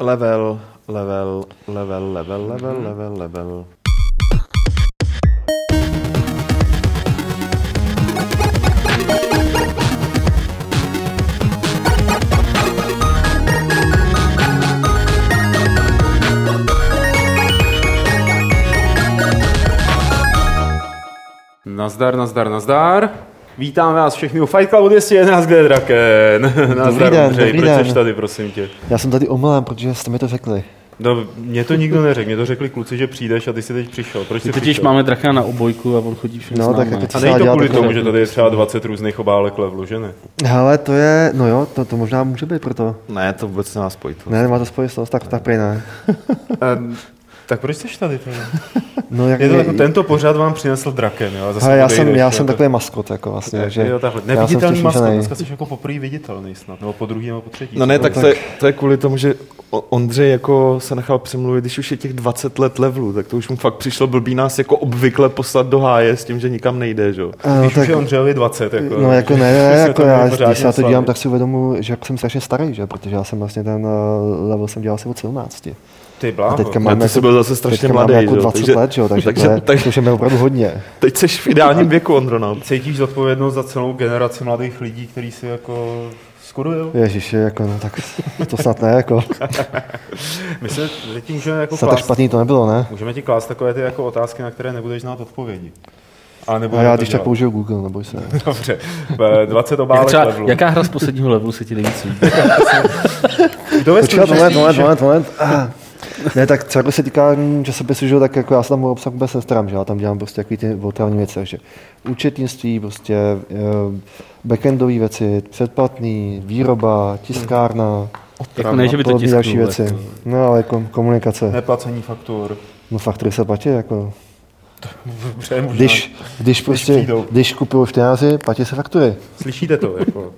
Level, level, level, level, level, level, level. Nazdar, nazdar, nazdar. Vítáme vás všechny u Fight Clubu 211, kde je Draken. Nazdar, den, Ondřej, dobrý proč den. jsi tady, prosím tě? Já jsem tady omylem, protože jste mi to řekli. No, mě to nikdo neřekl, mě to řekli kluci, že přijdeš a ty jsi teď přišel. Proč jsi totiž přišel? máme draka na obojku a on chodí všem No, tak jako A není to kvůli tomu, že tady je třeba 20 různých obálek levelu, že ne? Hele, to je, no jo, to, to možná může být proto. Ne, to vůbec nemá spojitost. Ne, nemá to spojitost, tak, tak prý ne. Tak proč jsi tady? Teda? No, jak Je to mě- jako tento pořad vám přinesl Draken, jo? Zase Hele, já jsem, já jsem takový maskot, jako vlastně. Je, že jo, takhle. já Neviditelný maskot, dneska jsi jako poprvé viditelný snad, nebo po druhý nebo po třetí. No ne, tak tak- to je, to je kvůli tomu, že Ondřej jako se nechal přemluvit, když už je těch 20 let levelů, tak to už mu fakt přišlo blbý nás jako obvykle poslat do háje s tím, že nikam nejde, že? jo. Ano, Když tak, už je Ondřejovi 20, jako, no jako ne, ne, jako já, když se na to dívám, tak si uvědomuji, že jako jsem strašně starý, že? protože já jsem vlastně ten uh, level jsem dělal asi od 17. Ty A bláho. teďka Ale mám ty jsi byl zase strašně teďka mladý, jako že jo, 20 takže- let, jo, takže, takže- to, je, tak- to už je mi opravdu hodně. Teď jsi v ideálním věku, Ondro, no. Cítíš zodpovědnost za celou generaci mladých lidí, kteří si jako skodujou? Ježiši, jako no, tak to snad ne, jako. My se teď můžeme jako Snad tak klást, špatný to nebylo, ne? můžeme ti klást takové ty jako otázky, na které nebudeš znát odpovědi. Ale A nebudeme já to když tak použiju Google, neboj se. Dobře, Eh, 20 Jak obálek třeba, levelu. jaká hra z posledního levelu se ti nejvíc líbí? Kdo ve Počkat, moment, moment, moment, moment. Ne, tak co jako se týká mm, časopisu, že jo, tak jako já se tam o obsah vůbec nestarám, že já tam dělám prostě takový ty otravní věci, takže účetnictví, prostě eh, backendové věci, předplatný, výroba, tiskárna, jako ne, že by to tisknul. další věci. Jako. No ale kom, komunikace. Neplacení faktur. No faktory se platí, jako. Dobře. Když, když prostě, přijdou. když kupuju štěnáři, platí se faktury. Slyšíte to? Jako.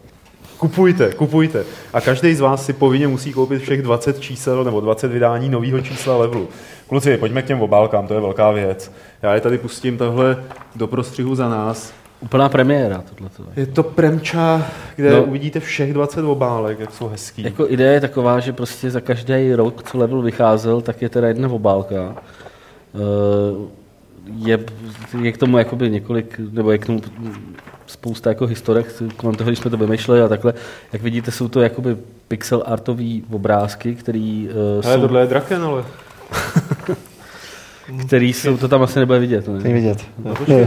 Kupujte, kupujte. A každý z vás si povinně musí koupit všech 20 čísel nebo 20 vydání nového čísla levelu. Kluci, pojďme k těm obálkám, to je velká věc. Já je tady pustím takhle do prostřihu za nás. Úplná premiéra tohleto. Je to premča, kde No. uvidíte všech 20 obálek, jak jsou hezký. Jako idea je taková, že prostě za každý rok, co level vycházel, tak je teda jedna obálka. Eh, Je, je k tomu jakoby několik, nebo je k tomu spousta jako historek kolem toho, když jsme to vymýšleli a takhle. Jak vidíte, jsou to jakoby pixel artový obrázky, který, uh, Hele, jsou, tohle je Draken, ale... který jsou, to tam asi nebude vidět. Ne? vidět. No počkej.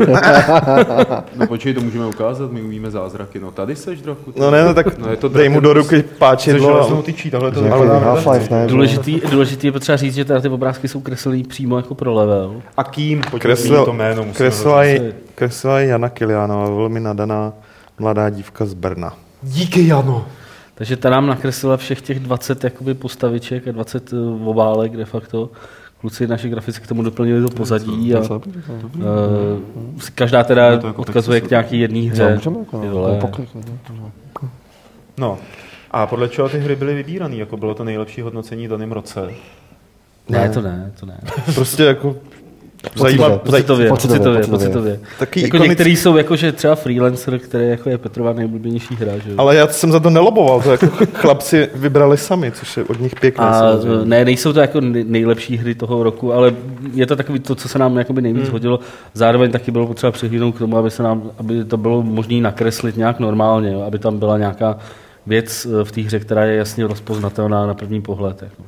no počkej, to můžeme ukázat, my umíme zázraky. No tady seš draku. No ne, no tak No, je to dej mu do ruky páčidlo. a- tyčí, tohle to Half-Life, ne? Důležitý, důležitý je potřeba říct, že teda ty obrázky jsou kreslený přímo jako pro level. A kým? Kreslil, to jméno. ji Jana Kilianová, velmi nadaná mladá dívka z Brna. Díky, Jano. Takže ta nám nakreslila všech těch 20 jakoby postaviček a 20 uh, obálek de facto. Kluci naši grafici k tomu doplnili to pozadí a uh, každá teda to jako odkazuje k nějaký jedné hře. Jako, no, no. No. A podle čeho ty hry byly vybírané? Jako bylo to nejlepší hodnocení v daném roce? Ne, to ne, to ne. Prostě jako Pocitově. zajímavá, zaj, Pocitově, pocitově, pocitově, taky Jako ikonický- některý jsou jako, že třeba freelancer, který jako je Petrova nejblíbenější hra, že jo. Ale já jsem za to neloboval, to jako chlapci vybrali sami, což je od nich pěkné. A samozřejmě. ne, nejsou to jako nej- nejlepší hry toho roku, ale je to takový to, co se nám jakoby nejvíc hmm. hodilo. Zároveň taky bylo potřeba přihlídnout k tomu, aby, se nám, aby to bylo možné nakreslit nějak normálně, jo? aby tam byla nějaká věc eh, v té hře, která je jasně rozpoznatelná na první pohled. Jako.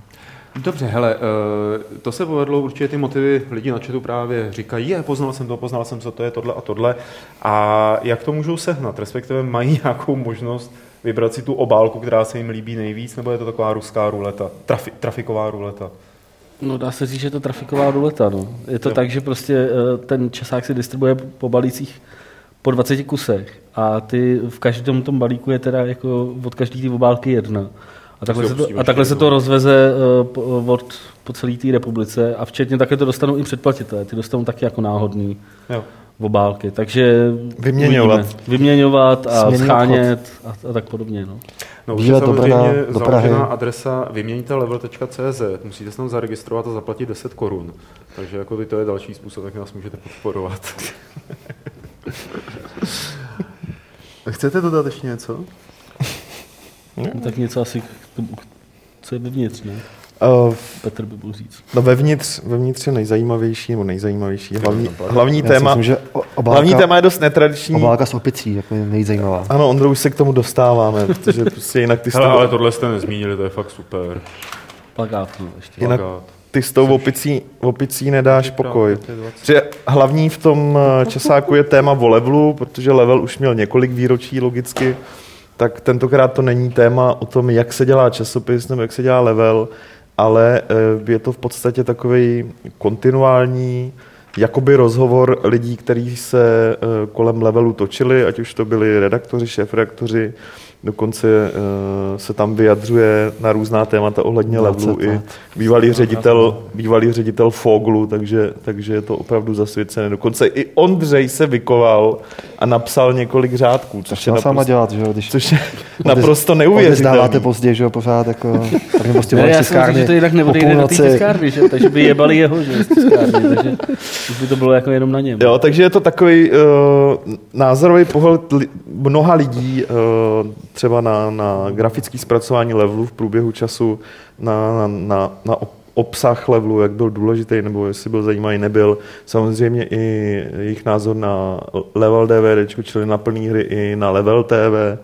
Dobře, hele, eh, to se povedlo, určitě ty motivy lidi na chatu právě říkají, je, poznal jsem to, poznal jsem, co to je tohle a tohle. A jak to můžou sehnat? Respektive mají nějakou možnost vybrat si tu obálku, která se jim líbí nejvíc, nebo je to taková ruská ruleta, trafi, trafiková ruleta? No dá se říct, že je to trafiková ruleta. No. Je to Jo. tak, že prostě eh, ten časák se distribuje po balících po 20 kusech a ty v každém tom balíku je teda jako od každé ty obálky jedna. A takhle, se to, a takhle se to rozveze po, od, po celé té republice a včetně také to dostanou i předplatitelé. Ty dostanou taky jako náhodný Jo. obálky. Takže Vyměňovat. uvidíme. Vyměňovat a Směnný schánět a, a tak podobně. No. No, už je samozřejmě Brna, do Prahy. založená adresa vyměnitelevel.cz. Musíte se tam zaregistrovat a zaplatit 10 korun. Takže jako to je další způsob, jak nás můžete podporovat. Chcete dodat ještě něco? No, tak něco asi, k tomu, co je vevnitř. Ne? Uh, Petr by mohl říct. no vevnitř, vevnitř je nejzajímavější, nebo nejzajímavější. Hlavní, hlavní téma, myslím, že o- hlavní obálka, téma je dost netradiční. obálka s opicí, jako je nejzajímavá. Ano, Ondro, už se k tomu dostáváme, protože prostě jinak ty Hele, tou, ale tohle jste nezmínili, to je fakt super. Plagát, no, ještě. Jinak- Plakát. ty s tou opicí, opicí nedáš pokoj. To je 20. Že hlavní v tom eh, časáku je téma o levelu, protože level už měl několik výročí logicky, tak tentokrát to není téma o tom, jak se dělá časopis nebo jak se dělá level, ale eh, je to v podstatě takový kontinuální jakoby rozhovor lidí, kteří se eh, kolem levelu točili, ať už to byli redaktoři, šéfredaktoři, dokonce eh, se tam vyjadřuje na různá témata ohledně 20 levelu i bývalý ředitel, bývalý ředitel Foglu, takže, takže je to opravdu zasvěcené. Dokonce i Ondřej se vykoval a napsal několik řádků, což je naprosto, dělat, že jo, když což je naprosto odezdáváte neuvěřitelné. pozdě, že jo, pořád jako, tak mi prostě Ne, myslím, že to jinak po neodejde do té tiskárny, že? takže by jebali jeho že? z tiskárny, takže už by to bylo jako jenom na něm. Jo, takže je to takový uh, názorový pohled li, mnoha lidí, uh, třeba na, na grafické zpracování levelu v průběhu času, na, na, na, na ob- obsah levelu, jak byl důležitý, nebo jestli byl zajímavý, nebyl. Samozřejmě i jejich názor na level DVD, čili na plný hry i na level TV.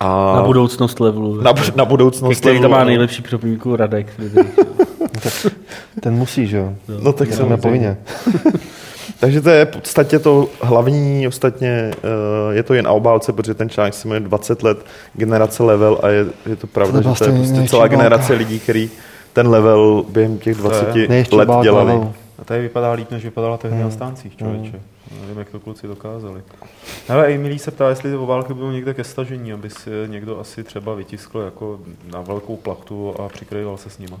A Na budoucnost levelu. na, na budoucnost který tam má ano. nejlepší připomínku Radek. Ten musí, že jo. No tak Jdeme samozřejmě. povinně. Takže to je v podstatě to hlavní, ostatně eh, je to jen na obálce, protože ten článek se jmenuje 20 let generace level a je, je to pravda, To že to je stejně prostě celá obálka. generace lidí, který ten level během těch 20 Nejještě let obálka dělali. levelu. A tady vypadá líp, než vypadala tehdy na stáncích, člověče. Nevím, jak to kluci dokázali. Ale Emilí se ptá, jestli ty obálky budou někde ke stažení, aby si někdo asi třeba vytiskl jako na velkou plachtu a přikryval se s nima.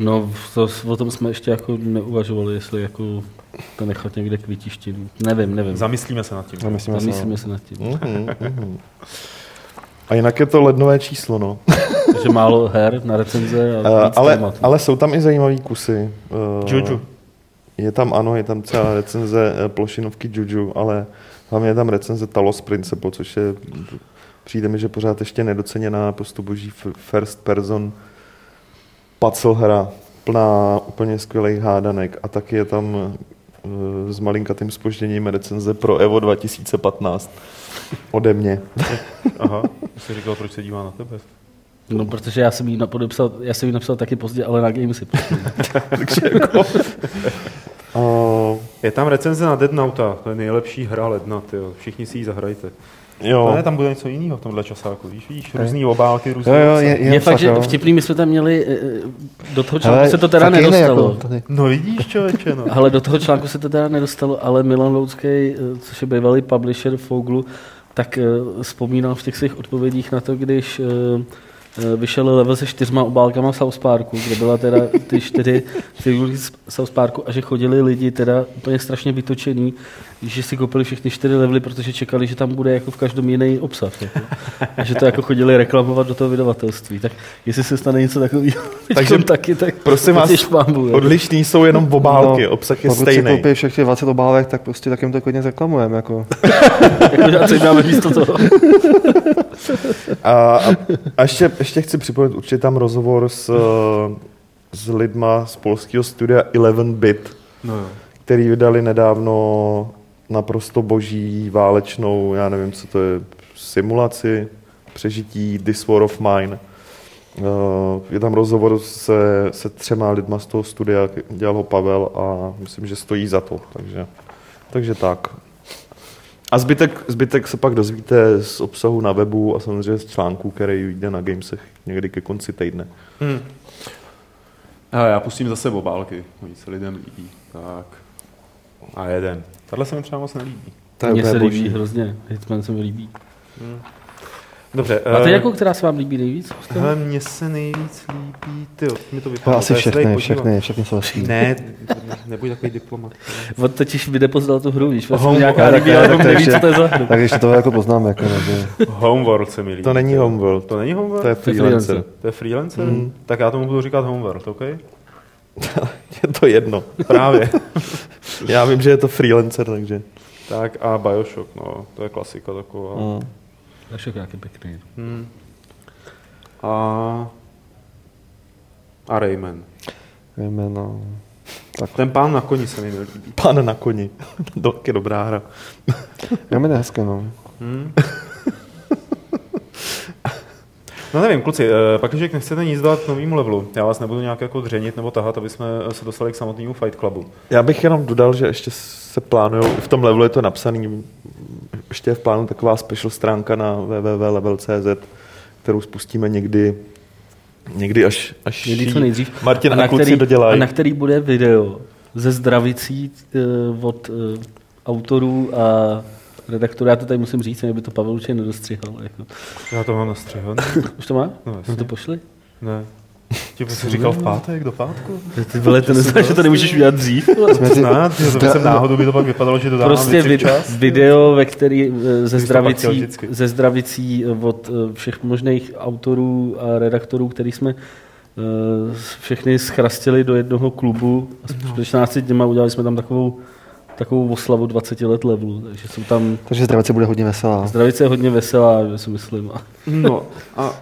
No, to, o tom jsme ještě jako neuvažovali, jestli jako to nechat někde k vytištění. Nevím, nevím. Zamyslíme se nad tím. Myslím, Zamyslíme se nad tím. Mhm, mhm. A jinak je to lednové číslo, no. Takže málo her na recenze a Uh, ale, ale jsou tam i zajímavé kusy. Uh, Juju. Je tam, ano, je tam třeba recenze eh, plošinovky Juju, ale hlavně je tam recenze Talos Principle, což je, přijde mi, že pořád ještě nedoceněná postup boží f- first person puzzle hra, plná úplně skvělých hádanek a taky je tam eh, s malinkatým spožděním recenze pro Evo 2015 ode mě. Aha, jsi říkal, proč se dívá na tebe. No, protože já jsem jí napodepsal, já jsem jí napsal taky pozdě, ale na Gamesy. Takže jako, uh, Je tam recenze na Dead Nauta, to je nejlepší hra ledna, tyjo. všichni si ji zahrajte. Jo. Ne, tam bude něco jiného v tomhle časáku, víš, vidíš, různý obálky, různý Jo, jo, je, je, Je fakt, že jo. vtivný, my jsme tam měli, eh, do toho článku Hele, se to teda nedostalo. Jako. No vidíš, člověče, no. Ale do toho článku se to teda nedostalo, ale Milan Loucký, eh, což je bývalý publisher Foglu, tak eh, vzpomínal v těch svých odpovědích na to, když eh, eh, vyšel level se čtyřma obálkama South Parku, kde byla teda ty čtyři figurky z South Parku a že chodili lidi teda úplně strašně vytočený, že si koupili všechny čtyři levely, protože čekali, že tam bude jako v každém jiný obsah. Jako. A že to jako chodili reklamovat do toho vydavatelství. Tak jestli se stane něco takového Takže taky, tak prosím vás, zatěž pambu, jako. odlišný jsou jenom obálky, No, obsah je Pokud si stejný. koupí všech těch 20 obálek, tak prostě tak jim to klidně zreklamujeme. Jako. Jako, a co jim dáme místo toho? A, a, a ještě, ještě chci připomenout, určitě tam rozhovor s, s lidma z polského studia 11-bit, no jo. který vydali nedávno naprosto boží válečnou, já nevím, co to je, simulaci přežití This War of Mine. Eh, Je tam rozhovor se, se třema lidma z toho studia, dělal ho Pavel a myslím, že stojí za to, takže, takže tak. A zbytek, zbytek se pak dozvíte z obsahu na webu a samozřejmě z článku, který jde na Gamesech někdy ke konci týdne. Hm. A já pustím zase obálky, oni se lidem líbí. Tak. A jeden. Tahle se mi třeba moc nelíbí. To je Mně se líbí hrozně, Hitman se mi líbí. Dobře. A ty eh, jako, která se vám líbí nejvíc? Hele, mně se nejvíc líbí, ty mi to To vypadá. asi všechny, všechny, všechny jsou hezký. Ne, nebuď takový diplomat. On totiž mi nepoznal tu hru, víš, vlastně Home- nějaká líbí, ale tak on neví, co to je za hru. Tak ještě to jako poznáme. Jako, že... Homeworld se mi líbí. To není Homeworld, To není Homeworld? to je To je freelancer. freelancer. To je freelancer? Mm. Tak já tomu budu říkat Homeworld, OK? Je to jedno. Právě. Já vím, že je to freelancer, takže... tak a Bioshock, no, to je klasika taková. Mm. Však jak je pěkný. Hmm. A A Rayman. Jméno. Tak, Ten pán na koni se mi líbí. Pán na koni. Do, je dobrá hra. Jméno je hezké, no. Hmm. No nevím, kluci, eh, pak, když nechcete nic dát k novému levelu, já vás nebudu nějak jako dřenit nebo tahat, aby jsme se dostali k samotnému Fight Clubu. Já bych jenom dodal, že ještě se plánují, v tom levelu je to napsaný, ještě je v plánu taková special stránka na www.level.cz, kterou spustíme někdy, někdy až, až Někdy co nejdřív. Martin a, na kluci který, dodělají. a na který bude video ze zdravicí uh, od uh, autorů a redaktora. Já to tady musím říct, aby to Pavel určitě nedostřihal. Jako. Já to mám nastřihan. Už to má? No, to pošli? Ne. Ti jsi říkal v pátek, do pátku? Ty vole, to neznáš, že to nemůžeš udělat dřív? Jsme ty, to by jsem náhodou by to pak vypadalo, že dodávám Prostě věci vid, včas. video, ve který eh, ze zdravicí, ze zdravicí eh, od eh, všech možných autorů a redaktorů, který jsme eh, všechny schrastili do jednoho klubu a No. před 14 dněma udělali jsme tam takovou, takovou oslavu 20 let levelu, takže jsou tam takže zdravice bude hodně veselá. Zdravice je hodně veselá, já si myslím. A No a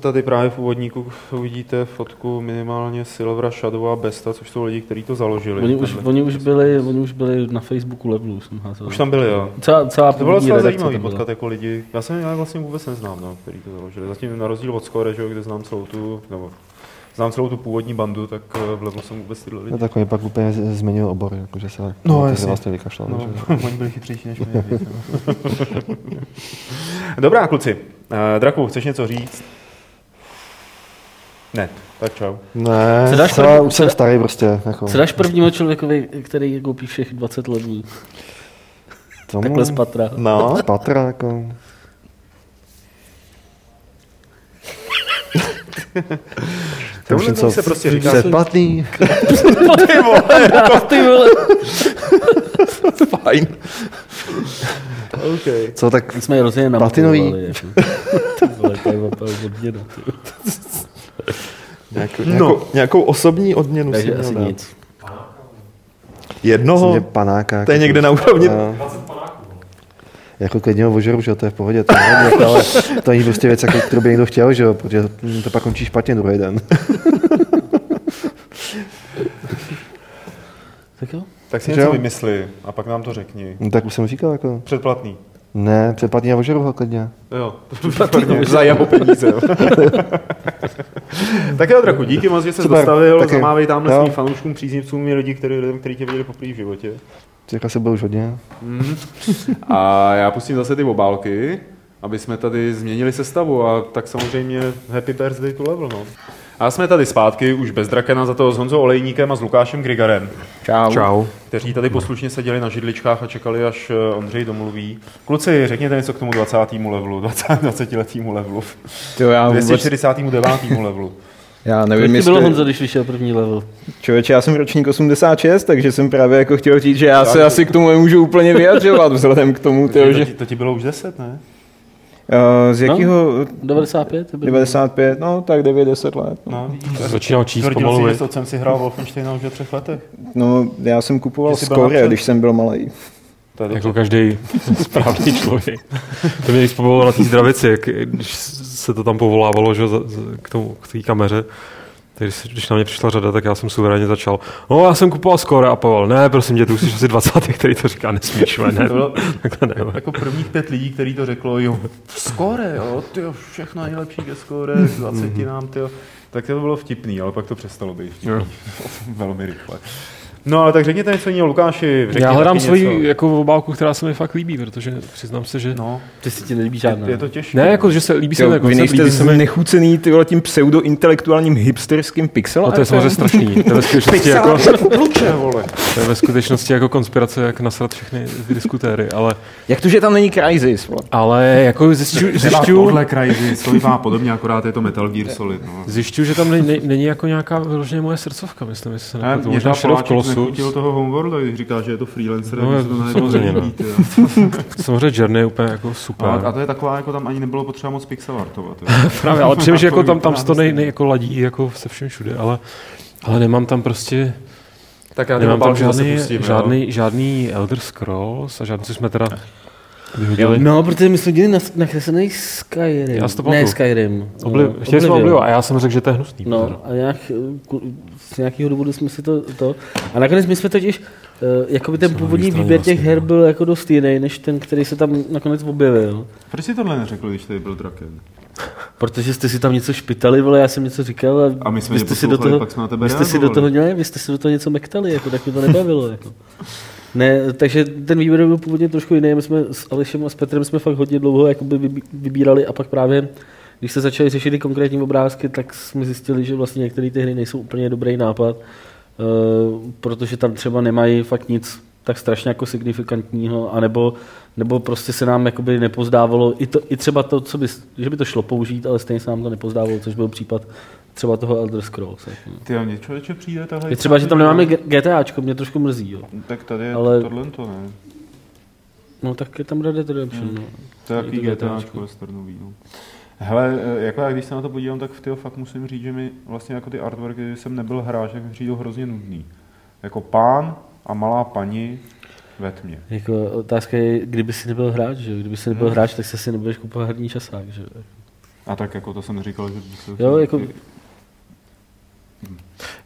tady právě v úvodníku uvidíte fotku minimálně Silvera, Shadow a Besta, což jsou lidi, kteří to založili. Oni už, oni, už byli, oni už byli na Facebooku levelu. Jsem házel. už tam byli, jo. Celá, celá To bylo docela zajímavý potkat jako lidi. Já jsem já vlastně vůbec neznám, no, který to založili. Zatím na rozdíl od Score, že, jo, kde znám celou tu, nebo znám celou tu původní bandu, tak eh, v Levelu jsem vůbec tyhle lidi. No tak oni pak úplně změnil obor, jakože se No, jasně. vlastně vykašlal. No, že? oni byli chytřejší než my. no. Dobrá, kluci. Uh, Draku, chceš něco říct? Ne, tak čau. Ne, Co dáš celá, první- už jsem starý prostě. Jako, Co dáš prvnímu člověkovi, který koupí všech 20 levelů? tomu, Takhle z patra. No, z patra, jako. Tomuhle už něco se prostě říká- Předplatný. Ty vole, Ty vole. fajn. okay. Co tak jsme je rozhodně Platinový. namotivovali, Jako. Vole, to je odměna. Nějakou, No. nějakou, nějakou osobní odměnu si Takže měl asi dát. nic. Jednoho? Panáka. To je jako- někde na úrovni. No. Jako klidně ho ožeru, že jo, to je v pohodě, to nevadí, ale to není prostě věc, jako, kterou by někdo chtěl, že jo, protože to pak končí špatně druhý den. Tak jo. Tak si Že něco jo? vymysli a pak nám to řekni. No, tak už jsem říkal, jako, Předplatný. ne, předplatný a ožeru ho klidně. Jo, za jeho peníze. Jo. tak jo, Draku, díky moc, že jsi Super, dostavil. taky. Zamávej tamhle svým fanouškům, příznivcům i lidi, který, který tě viděli poprvé v životě. Těch asi bylo už hodně. A já pustím zase ty obálky, aby jsme tady změnili sestavu a tak samozřejmě happy birthday to level, no. A jsme tady zpátky, už bez Drakena, za to s Honzou Olejníkem a s Lukášem Grigarem, Čau. Čau. kteří tady poslušně seděli na židličkách a čekali, až eh, Ondřej domluví. Kluci, řekněte něco k tomu 20. levelu, 20, 20 letému levelu, Jo, já vůbec, 249. levelu. Já nevím, jestli... bylo, Honzo, když vyšel první level? Člověče, já jsem ročník 86, takže jsem právě jako chtěl říct, že já se asi k tomu nemůžu úplně vyjadřovat, vzhledem k tomu, tyjo, to, že... ti, to ti bylo už 10, ne? Uh, z jakého... 95? To bylo- 95, no tak 9-10 let. No. No. Začínal číst Tvrdil pomalu, si, že otcem si hrál Wolfensteina už ve třech letech. no já jsem kupoval napřed? když jsem byl malý. To je Jako každý správný člověk. To mě pobavilo na té zdravici, jak, když se to tam povolávalo že, k tomu, k té kameře. Tak když, když na mě přišla řada, tak já jsem suverénně začal. No, já jsem kupoval skóre a Pavel, ne, prosím tě, tu jsi asi 20, který to říká, nesmíš, ne. To bylo Takhle ne. jako prvních pět lidí, který to řeklo, jo, skóre, jo, ty všechno nejlepší ke skóre, 20 nám, ty tak to bylo vtipný, ale pak to přestalo být vtipný. Jo. Velmi rychle. No ale tak řekněte něco jiného, Lukáši, Já hledám svoji jako obálku, která se mi fakt líbí, protože přiznám se, že... No, Ty si ti nelíbí je, žádná. je to těžké. Ne, jako, že se líbí se mi jako líbí se mi... znechucený ty vole, tím pseudo-intelektuálním hipsterským pixel No to je samozřejmě strašný. To je ve skutečnosti jako, Kluče, vole. to je ve skutečnosti jako konspirace, jak nasrat všechny ty diskutéry, ale, Jak to, že tam není Crysis? Vole? ale jako zjišťu, zjišťu, tohle Crysis, to vypadá podobně, akorát je to Metal Gear Solid. No. Zjišťuju, že tam není, jako nějaká vyloženě moje srdcovka, myslím, jestli se Ne, Možná nechutil toho Homeworlda, když říká, že je to freelancer, No, se to samozřejmě, no. jo. Samozřejmě Journey je úplně jako super. A, a to je taková, jako tam ani nebylo potřeba moc pixelartovat. Právě, ale přijím, že jako tam, tam to nej, nej, jako ladí jako se všem všude, ale, ale nemám tam prostě, Tak já nemám tam žádný, pustím, žádný, žádný Elder Scrolls a žádný, co jsme teda Vyhodili. No, protože my jsme dělali na, nakreslený Skyrim. Já si to ne. Skyrim. Obli- no, chtěli jsme Oblivion. A já jsem řekl, že to je hnusný. No a nějak, z nějakého důvodu jsme si to, to a nakonec my jsme totiž, uh, jakoby ten původní výběr těch vlastně, her no. byl jako dost jiný, než ten, který se tam nakonec objevil. Proč si tohle neřekl, když tady byl Draken? Protože jste si tam něco špitali, vole, já jsem něco říkal a, A my jsme vy jste si do toho, pak jsme na tebe vy jste si do toho, ne, vy jste si do toho něco mektali, jako, tak mě to nebavilo. Jako. Ne, takže ten výběr byl původně trošku jiný. My jsme s Alešem a s Petrem jsme fakt hodně dlouho jakoby vybí- vybírali a pak právě, když se začaly řešit ty konkrétní obrázky, tak jsme zjistili, že vlastně některé ty hry nejsou úplně dobrý nápad, eh, protože tam třeba nemají fakt nic tak strašně jako signifikantního, anebo nebo prostě se nám jakoby nepozdávalo, i, to, i třeba to, co by, že by to šlo použít, ale stejně se nám to nepozdávalo, což byl případ třeba toho Elder Scrolls. Jako. Ty mě člověče přijde tahle... Je třeba, že tam nemáme GTAčko, mě trošku mrzí. Jo. Tak tady je Ale- tohle to ne. No tak je tam Red Dead Redemption. No. To je to GTAčko westernový, no. Hele, eh, jako já když se na to podívám, tak v tyho fakt musím říct, že mi vlastně jako ty artworky, když jsem nebyl hráč, tak mi přijdou hrozně nudný. Jako pán a malá paní ve tmě. Jako otázka je, kdyby si nebyl hráč, že? Kdyby si nebyl hráč, tak se si nebudeš kupovat herní časák, že? jo? A tak jako to jsem neříkal, že... že Jo, jako,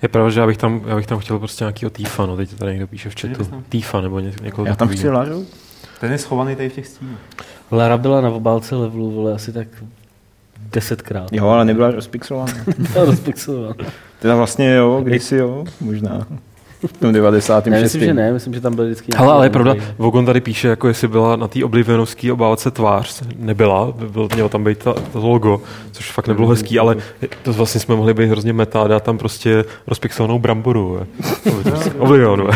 Je pravda, že já bych tam, já bych tam chtěl prostě nějakýho Týfa, no teď to tady někdo píše v chatu. Týfa nebo ně, někoho Já tam chci Laru. Ten je schovaný tady v těch stínech. Lara byla na obálce levelu, vole, asi tak desetkrát. Jo, ale nebyla rozpixelovaná. Byla rozpixelovaná. Teda vlastně jo, kdysi jo, možná. V tom 96. Ne, myslím, že ne, myslím, že tam byl vždycky Hele, ale je pravda, Vogon tady píše, jako jestli byla na té Oblivionovské obálce tvář. Nebyla, byl, mělo tam být ta, to logo, což fakt nebylo hezký, ale to vlastně jsme mohli být hrozně meta a dát tam prostě rozpixelovanou bramboru. Oblivionu. ve.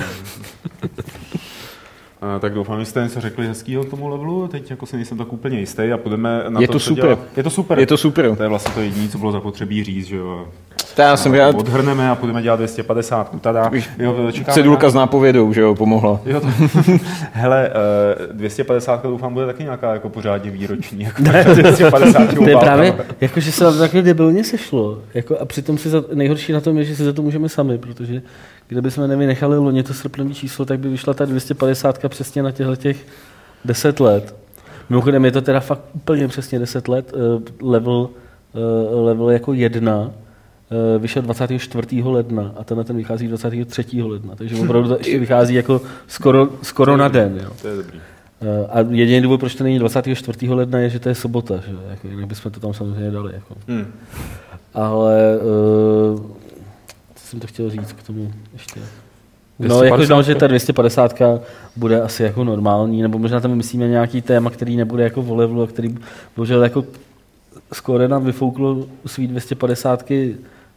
A, tak doufám, že jste něco řekli hezkýho k tomu levelu, teď jako si nejsem tak úplně jistý a půjdeme na Je to, to super. Dělá. Je to super. Je to super. To je vlastně to jediné, co bylo zapotřebí říct, že jo. To já jsem rád. Odhrneme a půjdeme dělat 250. Tada. Jo, čekáme Cedulka na- s nápovědou, že jo, pomohla. Jo, to, hele, uh, 250 doufám bude taky nějaká jako pořádně výroční. Jako 250 To je právě, jako, že se nám takhle debilně sešlo. Jako, a přitom si za, nejhorší na tom je, že si za to můžeme sami, protože kdyby jsme nevynechali loni to srpnový číslo, tak by vyšla ta 250 přesně na těchto těch 10 let. Mimochodem je to teda fakt úplně přesně 10 let. eh, Level, eh, level jako jedna vyšel 24. ledna a tenhle ten vychází 23. ledna. Takže opravdu to ještě vychází jako skoro, skoro na den. Jo. To je dobrý. Eh, A jediný důvod, proč to není 24. ledna, je, že to je sobota. Že? Jako, jinak bychom to tam samozřejmě dali. Jako. Hmm. Ale uh, co jsem to chtěl říct k tomu ještě? No, 250? jako, no, že ta 250 bude asi jako normální, nebo možná tam myslíme nějaký téma, který nebude jako v levelu, a který bohužel jako skoro nám vyfouklo svý 250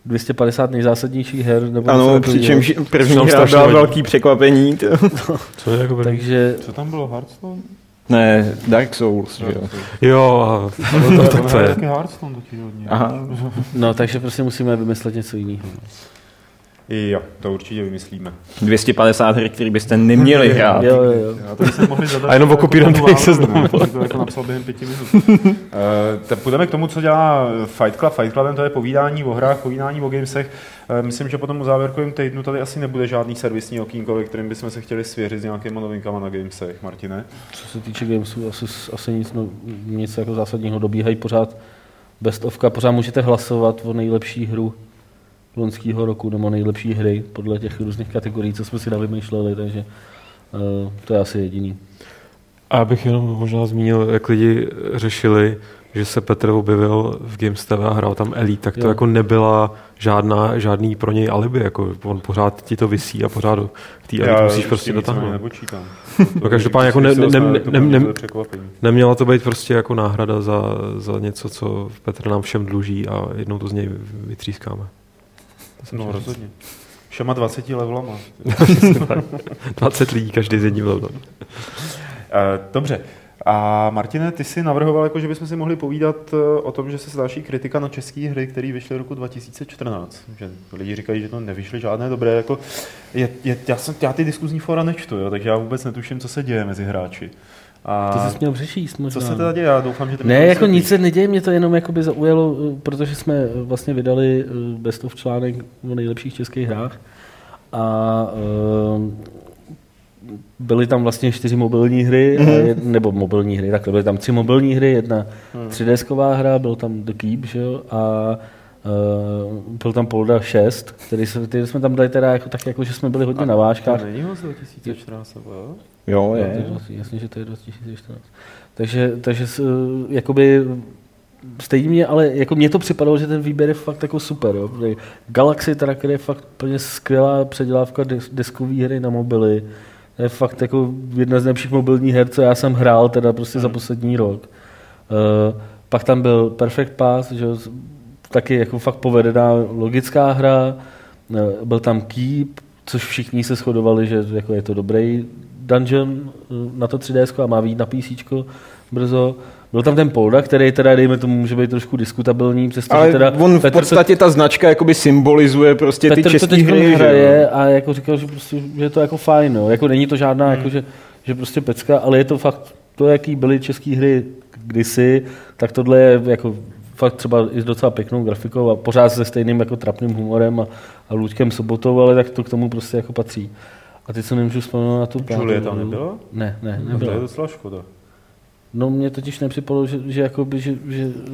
250 nejzásadnějších her. Nebo Ano, přičemž první hra byla velký překvapení. to- Co je jako první? Takže Co tam bylo, Hearthstone? Ne, Dark Souls, že jo. Jo, a, no, to, tak to je. Taky Hearthstone totiž hodně. Aha. No, takže prostě musíme vymyslet něco jiného. Jo, to určitě vymyslíme. 250 her, který byste neměli hrát. Jo, jo, jo. Já to bychom mohli zadat. A jenom jako ten Vávrovi, seznam. ne? Jsem to jako napsal během pěti minut. uh, tak půjdeme k tomu, co dělá Fight Club. Fight Clubem to je povídání o hrách, povídání o gamesech. Uh, myslím, že potom u závěrkovém týdnu tady asi nebude žádný servisní okýnko, ve kterým bychom se chtěli svěřit s nějakýma novinkama na gamesech. Martine? Co se týče gamesů, asi, asi nic, no, nic jako zásadního. Dobíhají pořád best ofka, pořád můžete hlasovat o nejlepší hru loňského roku nebo nejlepší hry podle těch různých kategorií, co jsme si navymýšleli, takže uh, to je asi jediný. A abych jenom možná zmínil, jak lidi řešili, že se Petr objevil v Games TV a hrál tam Elite, tak to Jo. jako nebyla žádná, žádný pro něj alibi, jako on pořád ti to visí a pořád v té Elite musíš prostě dotáhnout. Nepočítám. No každopádně jako ne, ne, ne, ne, ne, neměla to být prostě jako náhrada za, za něco, co Petr nám všem dluží a jednou to z něj vytřískáme. To jsem No, rozhodně. Všema 20 levelama. 20 lidí, každý z jedním levelem. Eh, Dobře. A Martine, ty si navrhoval, jako, že bychom si mohli povídat eh, o tom, že se další kritika na české hry, které vyšly roku 2014. Že lidi říkají, že to nevyšly žádné dobré. Jako, je, je, já, jsem, já ty diskuzní fora nečtu, jo, takže já vůbec netuším, co se děje mezi hráči. A To jsi měl přečíst možná. co se teda děje? Já doufám, že mi Ne, to jako nic se neděje, mě to jenom jakoby zaujalo, eh, protože jsme eh, vlastně vydali eh, best of článek o nejlepších českých hrách a eh, byly tam vlastně čtyři mobilní hry, mm-hmm. a jed, nebo mobilní hry, tak byly tam tři mobilní hry, jedna mm. 3D hra, byl tam The Keep, že jo, a Uh, byl tam Polda 6, který, který jsme tam dali teda jako, tak jako, že jsme byli hodně a na vážkách. To není ho z 2014, jo? Jo, je. No, jasně, že to je 2014. Takže, takže jakoby stejně mě, ale jako mně to připadalo, že ten výběr je fakt jako super. Jo. Galaxy Tracker je fakt úplně skvělá předělávka deskové hry na mobily. To je fakt jako jedna z nejlepších mobilních her, co já jsem hrál teda prostě za poslední rok. Uh, pak tam byl Perfect Pass, že taky jako fakt povedená logická hra. Uh, byl tam Keep, což všichni se shodovali, že jako je to dobrý dungeon na to 3DS a má být na PC brzo. Byl tam ten Polda, který teda, dejme tomu, může být trošku diskutabilní, přestože Ale teda... on v Petr podstatě ta značka jakoby symbolizuje prostě Petr ty české to hry. hraje že? a jako říkal, že, prostě, že je to jako fajn, no. jako není to žádná, hmm. jako, že, že prostě pecka, ale je to fakt, to jaký byly české hry kdysi, tak tohle je jako fakt třeba i s docela pěknou grafikou a pořád se stejným jako trapným humorem a, a Luďkem Sobotou, ale tak to k tomu prostě jako patří. A teď se nemůžu vzpomenout na tu Julie tam nebyla? Ne, ne, No, nebyla. to je docela škoda. No mě totiž nepřipadalo, že, že, jakoby, že, že eh,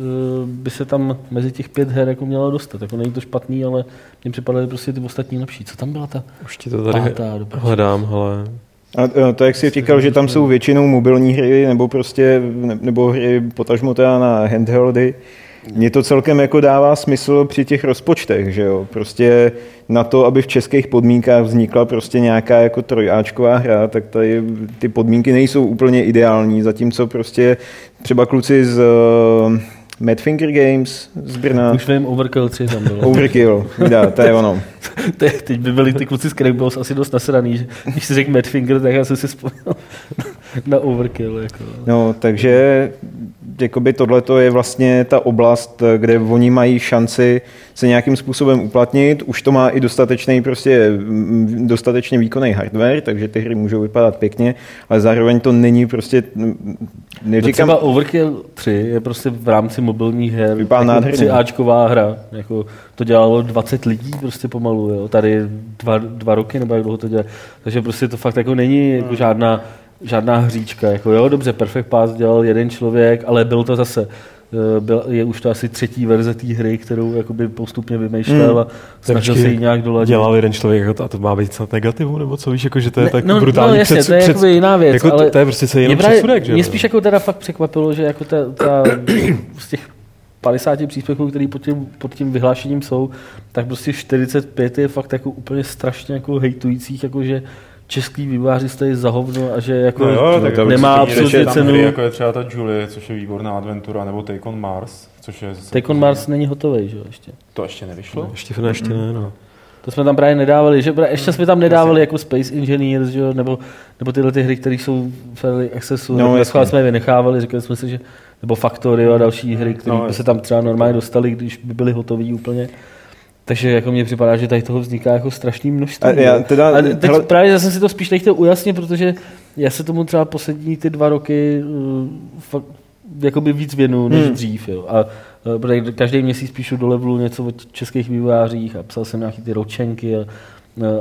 by se tam mezi těch pět her jako mělo dostat. Jako není to špatný, ale mně připadaly prostě ty ostatní lepší. Co tam byla ta Už ti to tady pátá? hledám, ale A eh, to, jak jsi říkal, že tam jsou většinou mobilní hry nebo prostě, ne- nebo hry potažmo teda na handheldy, mně to celkem jako dává smysl při těch rozpočtech, že jo. Prostě na to, aby v českých podmínkách vznikla prostě nějaká jako trojáčková hra, tak tady ty podmínky nejsou úplně ideální, zatímco prostě třeba kluci z uh, Madfinger Games z Brna, Už vím, Overkill 3 tam bylo. Overkill, dá, to je ono. Te, teď by byli ty kluci z Crackballs asi dost nasraný, že když si řekl Madfinger, tak já jsem si vzpomněl na Overkill. Jako. No, takže jakoby tohle je vlastně ta oblast, kde oni mají šanci se nějakým způsobem uplatnit. Už to má i dostatečný prostě mm, dostatečně výkonný hardware, takže ty hry můžou vypadat pěkně, ale zároveň to není prostě, mm, neříkám, třeba Overkill 3 je prostě v rámci mobilních her Vypadá jako nádherně. 3 Ačková hra. Jako, to dělalo 20 lidí prostě pomalu. Jo. Tady dva, dva roky nebo jak dlouho to dělá. Takže prostě to fakt jako není jako žádná, žádná hříčka. Jako, jo, dobře, Perfect Pass dělal jeden člověk, ale byl to zase eh, byl, je už to asi třetí verze té hry, kterou jakoby postupně vymýšlel a snažil se ji nějak doladit. dělal jeden člověk jako to, a to má být snad negativu, nebo co víš, jako, že to je Ne, tak no, brutální no, jasně, předsud- to je před- jiná věc, jako ale to, to, je prostě Mě jenom právě- předsudek, Mě spíš jako teda fakt překvapilo, že jako ta, ta z těch 50 příspěvků, který pod tím, pod tím vyhlášením jsou, tak prostě 45 je fakt jako úplně strašně jako hejtujících, jako že český výváři stojí za hovno a že jako No jo, tak to nemá absolutně cenu. Hry, jako je třeba ta Julie, což je výborná adventura, nebo Take on Mars, což je... zase- Take on Mars není hotový, že jo, ještě. To ještě nevyšlo? Ještě ne, ještě ne, no. To jsme tam právě nedávali, že ještě jsme tam nedávali jako Space Engineers, že jo, nebo, nebo tyhle ty hry, které jsou v early accessu, No, no, jasně. jsme je vynechávali, říkali jsme si, že nebo Factory a další hry, které No, by se tam třeba normálně dostali, když by byly hotový úplně. Takže jako mně připadá, že tady toho vzniká jako strašný množství. A já teda- a teď hele- právě zase si to spíš nechtěl ujasnit, protože já se tomu třeba poslední ty dva roky uh, fakt, jakoby víc věnu než Hmm. dřív. Jo. A uh, protože každý měsíc píšu do levelu něco o českých vývojářích a psal jsem nějaký ty ročenky a,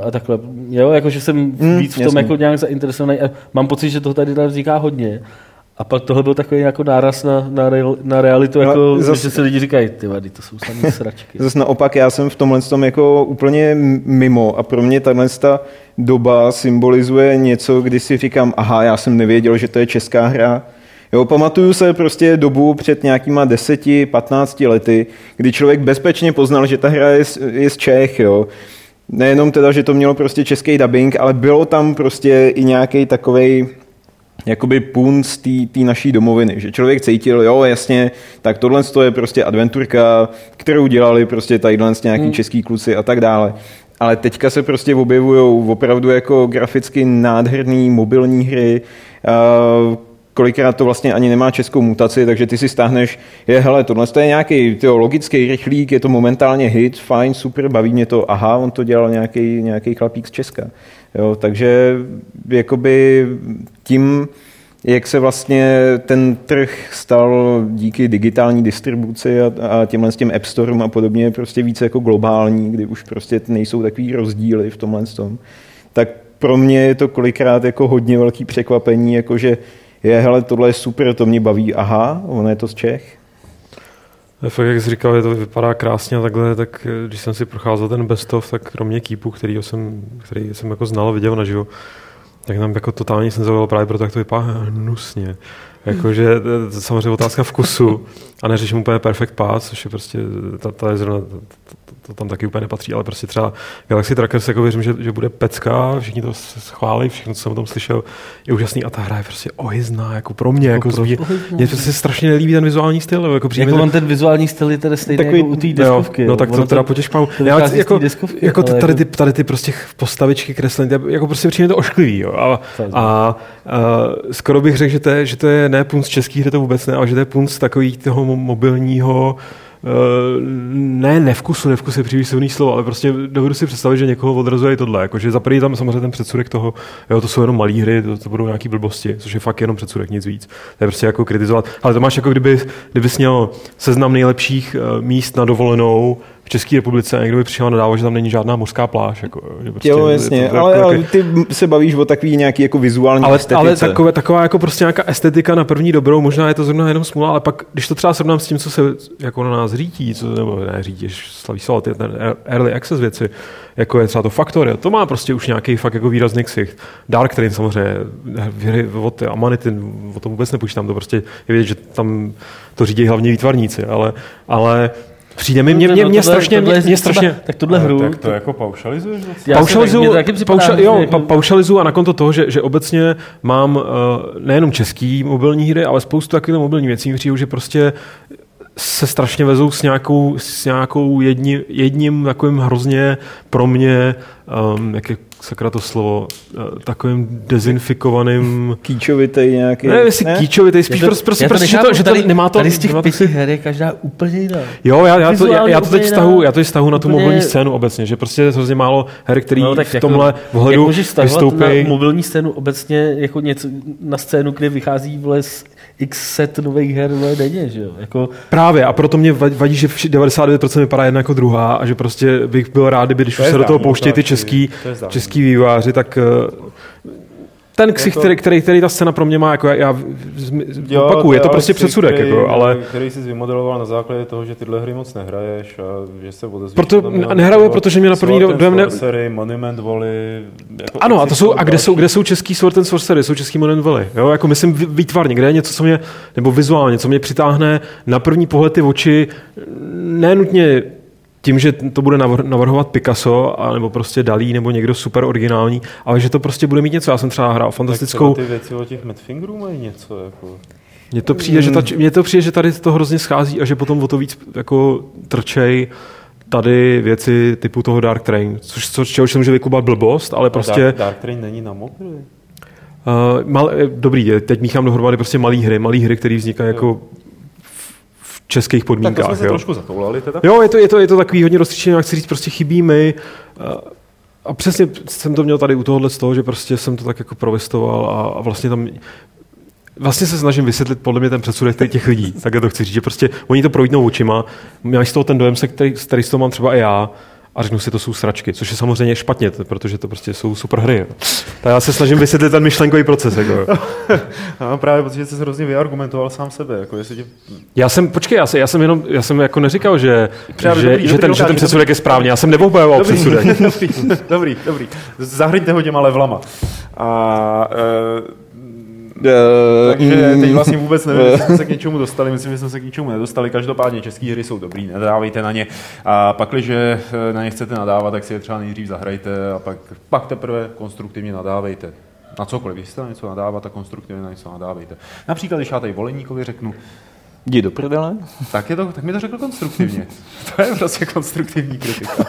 a takhle. Jo, jakože jsem Hmm, víc v tom jasně. jako nějak zainteresovaný a mám pocit, že toho tady teda vzniká hodně. A pak tohle byl takový jako náraz na, na, real, na realitu, No, jako, zas- že si lidi říkají, ty vady, to jsou samé sračky. Zase naopak, já jsem v tomhle tom jako úplně mimo a pro mě tahle ta doba symbolizuje něco, kdy si říkám, aha, já jsem nevěděl, že to je česká hra. Jo, pamatuju se prostě dobu před nějakýma 10-15 lety, kdy člověk bezpečně poznal, že ta hra je, z- je z Čech, jo. Nejenom teda, že to mělo prostě český dubbing, ale bylo tam prostě i nějaký takovej jakoby punc té naší domoviny, že člověk cítil, jo, jasně, tak tohle je prostě adventurka, kterou dělali prostě tadyhle nějaký hmm. český kluci a tak dále. Ale teďka se prostě objevují opravdu jako graficky nádherný mobilní hry, uh, kolikrát to vlastně ani nemá českou mutaci, takže ty si stáhneš, je hele, tohle je nějaký tyjo, logický rychlík, je to momentálně hit, fajn, super, baví mě to, aha, on to dělal nějaký, nějaký chlapík z Česka. Jo, takže jakoby tím, jak se vlastně ten trh stal díky digitální distribuci a, a těmhle s těm App Storem a podobně prostě více jako globální, kdy už prostě nejsou takový rozdíly v tomhle tom, tak pro mě je to kolikrát jako hodně velký překvapení, jako že je, hele, tohle je super, to mě baví, aha, ono je to z Čech. Fakt, jak jsi říkal, to vypadá krásně takhle, tak eh, když jsem si procházel ten best of, tak kromě Keepu, který jsem, který jsem jako znal viděl naživo, tak nám jako totálně jsem zaujal právě proto, jak to vypadá hnusně. Jakože eh, samozřejmě otázka vkusu a neřeším úplně perfect path, což je prostě, ta, ta je zrovna, to, to, tam taky úplně nepatří, ale prostě třeba Galaxy Trackers, jako věřím, že, že bude pecka, všichni to schválí, všechno, co jsem o tom slyšel, je úžasný a ta hra je prostě ohyzná, jako pro mě, jako, jako mě, mě se strašně nelíbí ten vizuální styl, jako přijde jako on ten vizuální styl je tedy stejný Takový, jako u té deskovky. Jo, no tak to teda potěšpám. Jako, deskovky, jako tady, jako... ty, tady ty prostě postavičky kreslení, jako prostě přijde to ošklivý, jo. A, a, a, skoro bych řekl, že to je, že to je ne punc český hry, to vůbec ne, ale že to je punc takový toho mobilního ne nevkusu, nevkus je příliš silný slovo, ale prostě dovedu si představit, že někoho odrazuje i tohle. Jakože za první tam samozřejmě ten předsudek toho, jo, to jsou jenom malé hry, to, to budou nějaké blbosti, což je fakt jenom předsudek, nic víc. To je prostě jako kritizovat. Ale to máš jako kdyby, kdyby měl seznam nejlepších uh, míst na dovolenou v České republice někdo by přišel nadávat, že tam není žádná mořská pláž. Jako, že prostě jo, jasně, to, to, ale, jako, ale ty se bavíš o takový nějaký jako vizuální ale, estetice. Ale takové, taková jako prostě nějaká estetika na první dobrou, možná je to zrovna jenom smůla, ale pak, když to třeba srovnám s tím, co se jako na nás řítí, co, nebo ne řítí, slaví slovo, ty ten early access věci, jako je třeba to Factory, to má prostě už nějaký fakt jako výrazný ksicht. Dark Train samozřejmě, hry od Amanity, o tom vůbec nepočítám, to prostě je vidět, že tam to řídí hlavně výtvarníci, ale, ale Přijde mi, mě, mě, mě strašně, mě, mě strašně... Tak tuhle hru... Tak to jako paušalizuješ? Paušalizuju, paušal, jo, pa, paušalizuju a na konto toho, že, že obecně mám uh, nejenom český mobilní hry, ale spoustu takových mobilních věcí, přijde, že prostě se strašně vezou s nějakou, s nějakou jedni, jedním takovým hrozně pro mě, um, jak je sakra to slovo, uh, takovým dezinfikovaným... Kýčovitej nějaký... Ne, jestli ne? kýčovitej, spíš to, prostě, prostě, prostě že, to, že to nemá to... Tady z těch pěti her je každá úplně jiná. Jo, já, já, to, já, já to teď stahu, já to stahu na tu mobilní scénu obecně, že prostě je hrozně málo her, který no, tak v tomhle jako, vhledu vystoupí. na mobilní scénu obecně jako něco na scénu, kde vychází vole x set nových her vole, denně, že jo? Jako... Právě, a proto mě vadí, že 99% vypadá jedna jako druhá a že prostě bych byl rád, kdyby, když už se do toho pouštějí ty český, český výváři, tak ten ksicht, který, který, který, ta scéna pro mě má, jako já, já jo, opakuju, to je to prostě předsudek, který, jako, ale... Který jsi vymodeloval na základě toho, že tyhle hry moc nehraješ a že se odezvíš. Proto nehraju, protože mě na první dojem... Ne... Sorcery, Monument Valley... Jako ano, a to jsou, a kde jsou, kde jsou český Sword and Sorcery, jsou český Monument Valley, jo, jako myslím výtvarně, kde je něco, co mě, nebo vizuálně, co mě přitáhne na první pohled ty oči, nenutně tím, že to bude navrhovat Picasso, a nebo prostě Dalí, nebo někdo super originální, ale že to prostě bude mít něco. Já jsem třeba hrál fantastickou... Tak ty věci o těch Madfingerů mají něco, jako... Mně to, přijde, hmm. že ta, mně to přijde, že tady to hrozně schází a že potom o to víc jako trčej tady věci typu toho Dark Train, což, co, čeho se může vykubat blbost, ale prostě... Dark, Dark Train není na mobily? Uh, mal, dobrý, teď míchám dohromady prostě malé hry, malé hry, které vznikají jako českých podmínkách. Tak to jsme se jo. trošku zatoulali teda. Jo, je to, je to, je to takový hodně rozstříčený, jak chci říct, prostě chybí mi. A přesně jsem to měl tady u tohohle z toho, že prostě jsem to tak jako provestoval a, a vlastně tam Vlastně se snažím vysvětlit podle mě ten předsudek těch lidí, tak to chci říct, že prostě oni to projdnou očima, máš z toho ten dojem, se který, který z toho mám třeba i já, a řeknu si, to jsou sračky, což je samozřejmě špatně, protože to prostě jsou super hry. Tak já se snažím vysvětlit ten myšlenkový proces. Jako. no, právě protože jsi hrozně vyargumentoval sám sebe. Jako jestli tě... Já jsem, počkej, já, jsem, já jsem jenom, já jsem jako neříkal, že, že, dobrý, že, ten, že ten předsudek je správně. Já jsem neobhajoval předsudek. Dobrý, dobrý, dobrý. Zahrňte ho těma levlama. A, uh, takže teď vlastně vůbec nevím, jestli jsme se k něčemu dostali, myslím, že jsme se k něčemu nedostali. Každopádně české hry jsou dobrý, nedávejte na ně. A pak, když na ně chcete nadávat, tak si je třeba nejdřív zahrajte a pak, pak teprve konstruktivně nadávejte. Na cokoliv, když chcete na něco nadávat, tak konstruktivně na něco nadávejte. Například, když já tady Voleníkovi řeknu, Jdi do prdele? Tak, je to, tak mi to řekl konstruktivně. to je prostě konstruktivní kritika.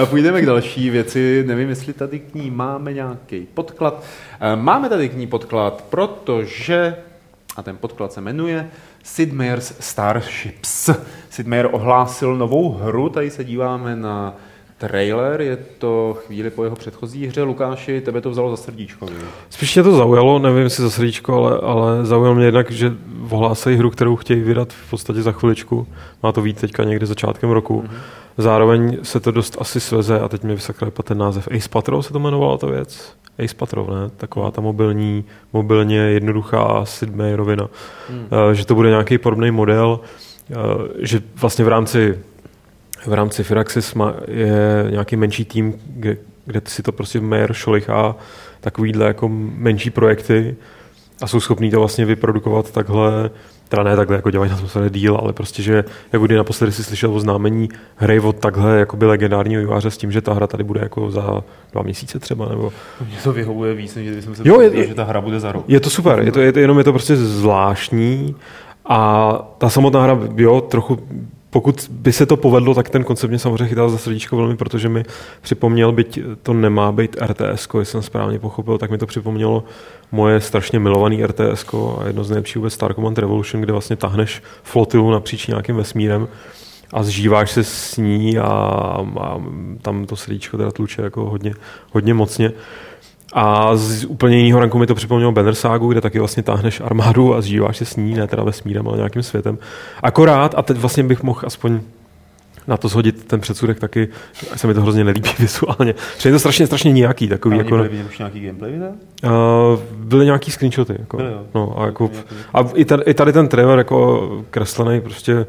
Půjdeme k další věci. Nevím, jestli tady k ní máme nějaký podklad. Eh, máme tady k ní podklad, protože, a ten podklad se jmenuje Sid Meier's Starships. Sid Meier ohlásil novou hru, tady se díváme na trailer, je to chvíli po jeho předchozí hře. Lukáši, tebe to vzalo za srdíčko. víš? Spíš mě to zaujalo, nevím jestli za srdíčko, ale, ale zaujalo mě jednak, že ohlásejí hru, kterou chtějí vydat v podstatě za chviličku. Má to být teďka někde začátkem roku. Mm-hmm. Zároveň se to dost asi sveze, a teď mi vysakl ten název, Ace Patrol se to jmenovalo ta věc. Ace Patrol, ne? Taková ta mobilní, mobilně jednoduchá Sid Meierovina. Mm. Že to bude nějaký podobný model, eh, že vlastně v rámci v rámci Firaxis má, je nějaký menší tým, kde, kde si to prostě Mayer šolichá takovýhle jako menší projekty a jsou schopní to vlastně vyprodukovat takhle, teda ne takhle, jako dělají na tom své díl, ale prostě, že jako kdy naposledy si slyšel oznámení hry od takhle jakoby legendárního výváře s tím, že ta hra tady bude jako za dva měsíce třeba, nebo Mně to vyhovuje víc, než jsem se Jo, je- představil, že ta hra bude za rok. je to super, je to, je to, jenom je to prostě zvláštní a ta samotná hra, jo, trochu pokud by se to povedlo, tak ten koncept mě samozřejmě chytal za srdíčko velmi, protože mi připomněl, byť to nemá být RTS, jestli jsem správně pochopil, tak mi to připomnělo moje strašně milovaný RTS a jedno z nejlepších vůbec Star Command Revolution, kde vlastně tahneš flotilu napříč nějakým vesmírem a zžíváš se s ní a, a tam to srdíčko teda tluče jako hodně, hodně mocně. A z úplně jiného ranku mi to připomnělo Banner Sagu, kde taky vlastně táhneš armádu a zžíváš se s ní, ne teda vesmírem, ale nějakým světem. Akorát, a teď vlastně bych mohl aspoň na to shodit ten předsudek taky, se mi to hrozně nelíbí vizuálně. Je to strašně, strašně nějaký takový. A Jako, byly vidět už nějaký gameplay videa? uh, byly nějaký screenshoty. Jako, Byly, jo. no, a, jako, a i, tady, i tady ten trailer jako kreslený prostě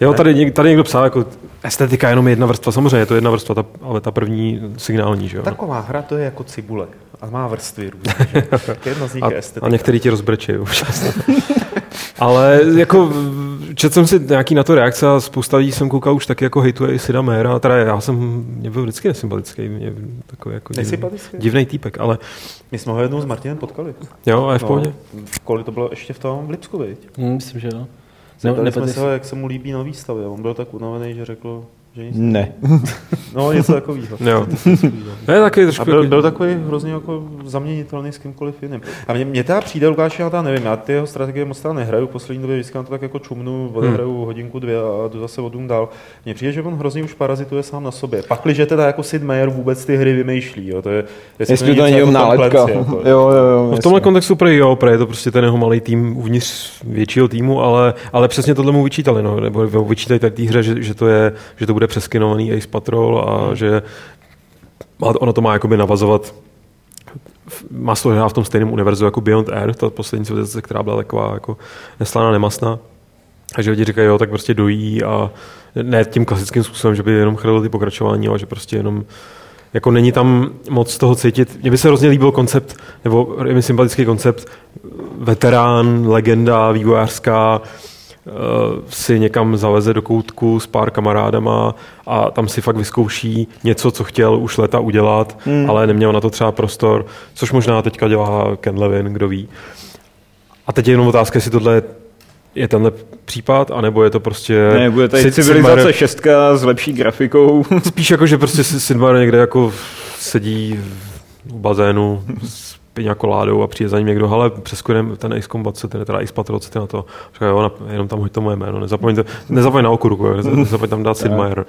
Jo, tady, tady někdo psal, jako estetika je jenom jedna vrstva, samozřejmě je to jedna vrstva, ta, ale ta první signální, že jo. Taková hra to je jako cibule a má vrstvy různé. že? Jedna z nich A, je estetika. a některý ti rozbrečí občas. Ale jako četl jsem si nějaký na to reakce a spousta lidí jsem koukal už taky jako hejtuje i Sida Mera, teda já jsem, mě byl vždycky nesympatický, mě takový jako divný, týpek, ale My jsme ho jednou s Martinem potkali. jo, a je v pohodě. kolik to bylo ještě v tom v Lipsku, viď? Hm, myslím, že jo. Zeptali jsme nepatří- se ho, jak se mu líbí na výstavě. On byl tak unavený, že řekl, že nic. Ne. No, něco takového. Jo. Ne, taky A trošku byl, jako, byl takový hrozně jako zaměnitelný s kýmkoliv jiným. A mě, mě teda přijde, Lukáš, já teda nevím, já ty jeho strategie moc teda nehraju, poslední době vždycky na to tak jako čumnu, odehraju hmm. hodinku, dvě a jdu zase odům dál. Mně přijde, že on hrozně už parazituje sám na sobě. Pakliže teda jako Sid Meier vůbec ty hry vymýšlí, jo, to je, Jestli to něco není jenom jako nálepka. Jako, Jo, jo, jo. No v tomhle kontextu prej jo, prej je to prostě ten jeho malý tým uvnitř většího týmu, ale, ale přesně tohle mu vyčítali, no, nebo tady té hře, že, že, to je, že to bude přeskinovaný Ace Patrol a že má- ono to má jakoby navazovat má to hrát v tom stejném univerzu jako Beyond Earth, ta poslední civilizace, která byla taková jako neslaná, nemastná. A že lidi říkají, jo, tak prostě dojí a ne tím klasickým způsobem, že by jenom chrlili ty pokračování, ale že prostě jenom jako není tam moc toho cítit. Mně by se hrozně líbil koncept, nebo je mi sympatický koncept, veterán, legenda vývojářská, si někam zaleze do koutku s pár kamarádama a tam si fakt vyzkouší něco, co chtěl už leta udělat, hmm. ale neměl na to třeba prostor, což možná teďka dělá Ken Levin, kdo ví. A teď je jenom otázka, jestli tohle je tenhle případ, anebo je to prostě... Ne, bude tady Sid- civilizace Sid Meier- šestka s lepší grafikou. Spíš jako, že prostě Sidmar někde jako sedí u bazénu s piňakoládou a přijde za ním někdo, ale přeskujeme ten Ace Combat, co ten teda Ace Patrol, co ty na to. Říká, jo, na, jenom tam hoď to moje jméno, nezapomeň, to, nezapomeň na okurku, jo, neza- nezapomeň tam dát Sid Meier.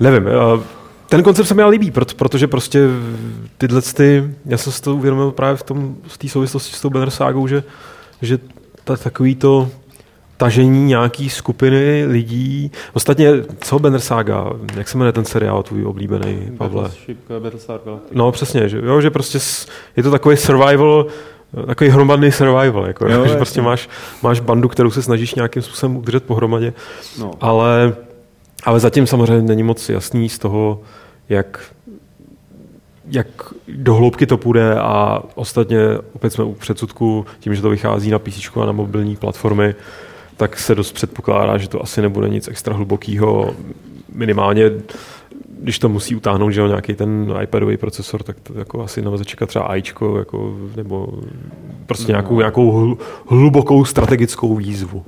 Nevím, eh, ten koncept se mi ale líbí, proto, protože prostě tyhle ty, já jsem si to uvědomil právě v tom, v té souvislosti s tou Banner Ságou, že, že ta, takový to tažení nějaký skupiny lidí. Ostatně, co Banner Saga, jak se jmenuje ten seriál tvůj oblíbený, Pavle? Battleship, Battlestar Galactica. No přesně, že, jo, že prostě je to takový survival, takový hromadný survival, jako, Jo, že prostě máš, máš bandu, kterou se snažíš nějakým způsobem udržet pohromadě, No. ale, ale zatím samozřejmě není moc jasný z toho, jak jak do hloubky to půjde a ostatně opět jsme u předsudku tím, že to vychází na PC a na mobilní platformy, tak se dost předpokládá, že to asi nebude nic extra hlubokého. Minimálně, když to musí utáhnout, že jo, nějaký ten iPadový procesor, tak to jako asi nelze čekat třeba AIčko, jako, nebo prostě nějakou, nějakou hl- hlubokou strategickou výzvu.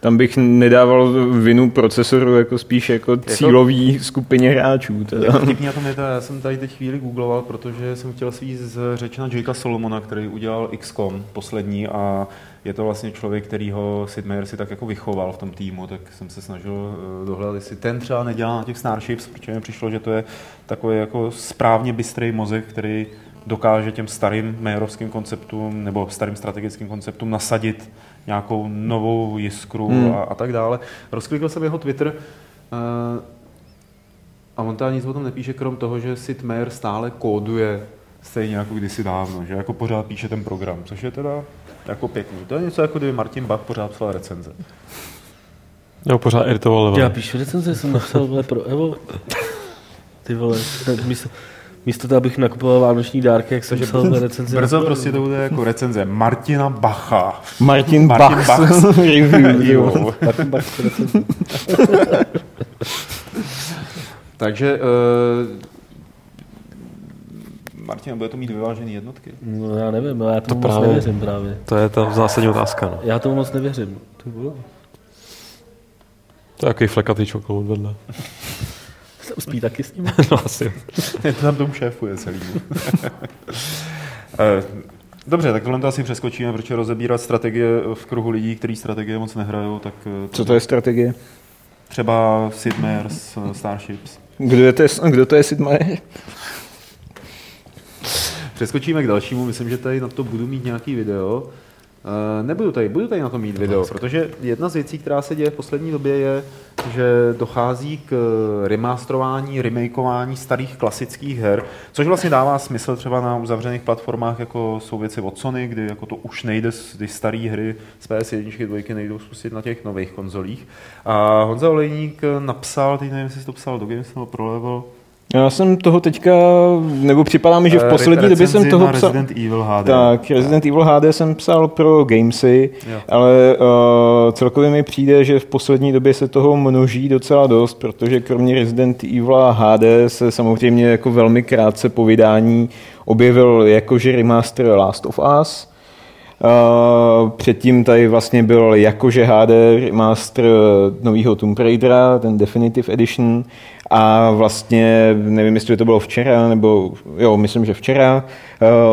Tam bych nedával vinu procesoru jako spíš jako cílový skupině hráčů. Teda. Jako tom je to, já jsem tady teď chvíli googloval, protože jsem chtěl svít z řeči na Jakea Solomona, který udělal XCOM poslední a je to vlastně člověk, který ho Sid Meier si tak jako vychoval v tom týmu, tak jsem se snažil eh, dohledat, jestli ten třeba nedělá na těch Starships, protože mi přišlo, že to je takový jako správně bystrý mozek, který dokáže těm starým Meyerovským konceptům nebo starým strategickým konceptům nasadit nějakou novou jiskru hmm. a, a tak dále. Rozklikl jsem jeho Twitter uh, a on tam nic o tom nepíše, krom toho, že Sid Meier stále kóduje stejně jako kdysi dávno, že jako pořád píše ten program, což je teda jako pěkný. To je něco jako kdyby Martin Bach pořád psal recenze. Jo, pořád iritoval level. Já píšu recenze, jsem napsal vole, pro Evo. Ty vole, místo, místo toho, abych nakupoval vánoční dárky, jak jsem psal recenze. Brzo prostě to bude jako recenze Martina Bacha. Martin, Martin Bach. Bach. Review. Martin Bach recenze. Takže uh, Martina, bude to mít vyvážený jednotky? No já nevím, ale já tomu moc právě- nevěřím právě. To je ta zásadní otázka. No. Já tomu moc nevěřím. Ty vole. To je jaký flekatý čokolád vedle. Se uspí taky s ním. no, asi. Je to tam tomu šéfuje celý. Eh, Dobře, tak tohle to asi přeskočíme, protože rozebírat strategie v kruhu lidí, kteří strategie moc nehrajou, tak eh, Co to je strategie? třeba Sid eh, Starships. Kdo, je to, kdo to je Sid Meier? Přeskočíme k dalšímu, myslím, že tady na to budu mít nějaký video. Eh, Nebudu tady, budu tady na to mít video, protože jedna z věcí, která se děje v poslední době, je, že dochází k remasterování, remakeování starých klasických her, což vlastně dává smysl třeba na uzavřených platformách, jako jsou věci od Sony, kdy jako to už nejde, kdy staré hry z PS1, 2 nejdou spustit na těch nových konzolích. A Honza Olejník napsal, teď nevím, jestli to psal do Games nebo pro Level, Já jsem toho teďka, nebo připadá mi, že v eh, poslední době jsem toho psal. Resident Evil HD. Tak, Resident Evil HD jsem psal pro Gamesy, Jo. ale uh, celkově mi přijde, že v poslední době se toho množí docela dost, protože kromě Resident Evil HD se samozřejmě jako velmi krátce po vydání objevil jakože remaster Last of Us. Uh, předtím tady vlastně byl jakože HD remaster nového Tomb Raidera, ten Definitive Edition a vlastně, nevím, jestli to bylo včera, nebo jo, myslím, že včera,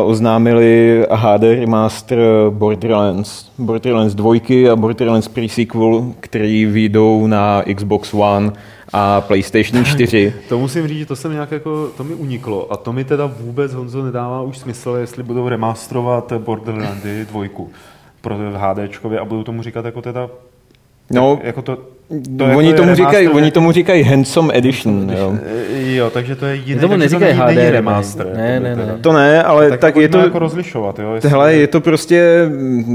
uh, oznámili HD remaster Borderlands. Borderlands 2 a Borderlands pre-sequel, který vyjdou na Xbox One a PlayStation 4. To musím říct, že to jsem nějak jako, to mi uniklo a to mi teda vůbec, Honzo, nedává už smysl, jestli budou remasterovat Borderlandy dvojku pro HDčkově a budou tomu říkat jako teda, No, jako to, to jako oni, je tomu říkají, oni jako- tomu říkají Handsome Edition. Jo. Jo, takže to je jiné, Tomu takže neříkají to HD remaster. Ne, ne, ne. To ne, ale tak, tak, to je to... jako rozlišovat, jo. jestli- Hele, je to prostě,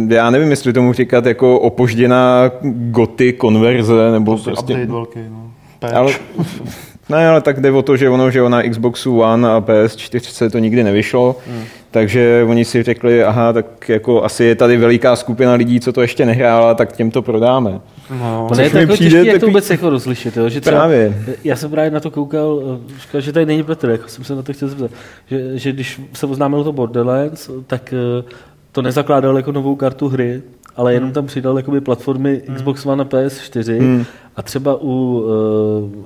já nevím, jestli tomu říkat jako opožděná goty konverze, nebo prostě prostě... update velký, no. Patch. Ale, ne, ale tak jde o to, že ono, že na Xboxu One a PS4 to nikdy nevyšlo, hmm. takže oni si řekli, aha, tak jako asi je tady veliká skupina lidí, co to ještě nehrála, tak těm to prodáme. no, To je těžké, jak to vůbec jako rozlišit, jo? že třeba, Právě. Já jsem právě na to koukal, eh, říkal, že tady není Petr, jako jsem se na to chtěl zeptat, že, že když se oznámilo to Borderlands, tak eh, to nezakládal jako novou kartu hry, ale jenom tam přidal jakoby platformy Xbox One a PS4 Hmm. a třeba u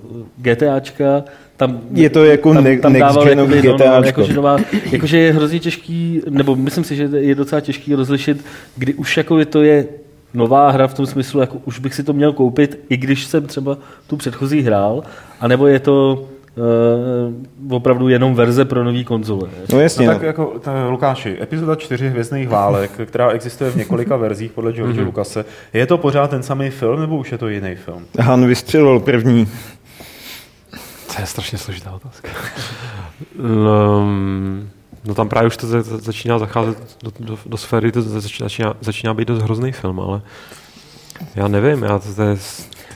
uh, GTAčka tam, Je to jako tam, ne- tam next dával jakoby, no, no, GTAčko. jakože, nová, jakože je hrozně těžký, nebo myslím si, že je docela těžký rozlišit, kdy už jako je to je nová hra v tom smyslu, jako už bych si to měl koupit, i když jsem třeba tu předchozí hrál, anebo je to uh, opravdu jenom verze pro nový konzole. No jasně, No no tak jako, ta, Lukáši, epizoda 4 Hvězdných válek, která existuje v několika verzích podle George Mhm. Lucase, je to pořád ten samý film, nebo už je to jiný film? Han vystřelil první. To je strašně složitá otázka. um, no tam právě už to za- za- začíná zacházet do, do, do sféry, to začíná, začíná, začíná být dost hrozný film, ale já nevím, já to, to je,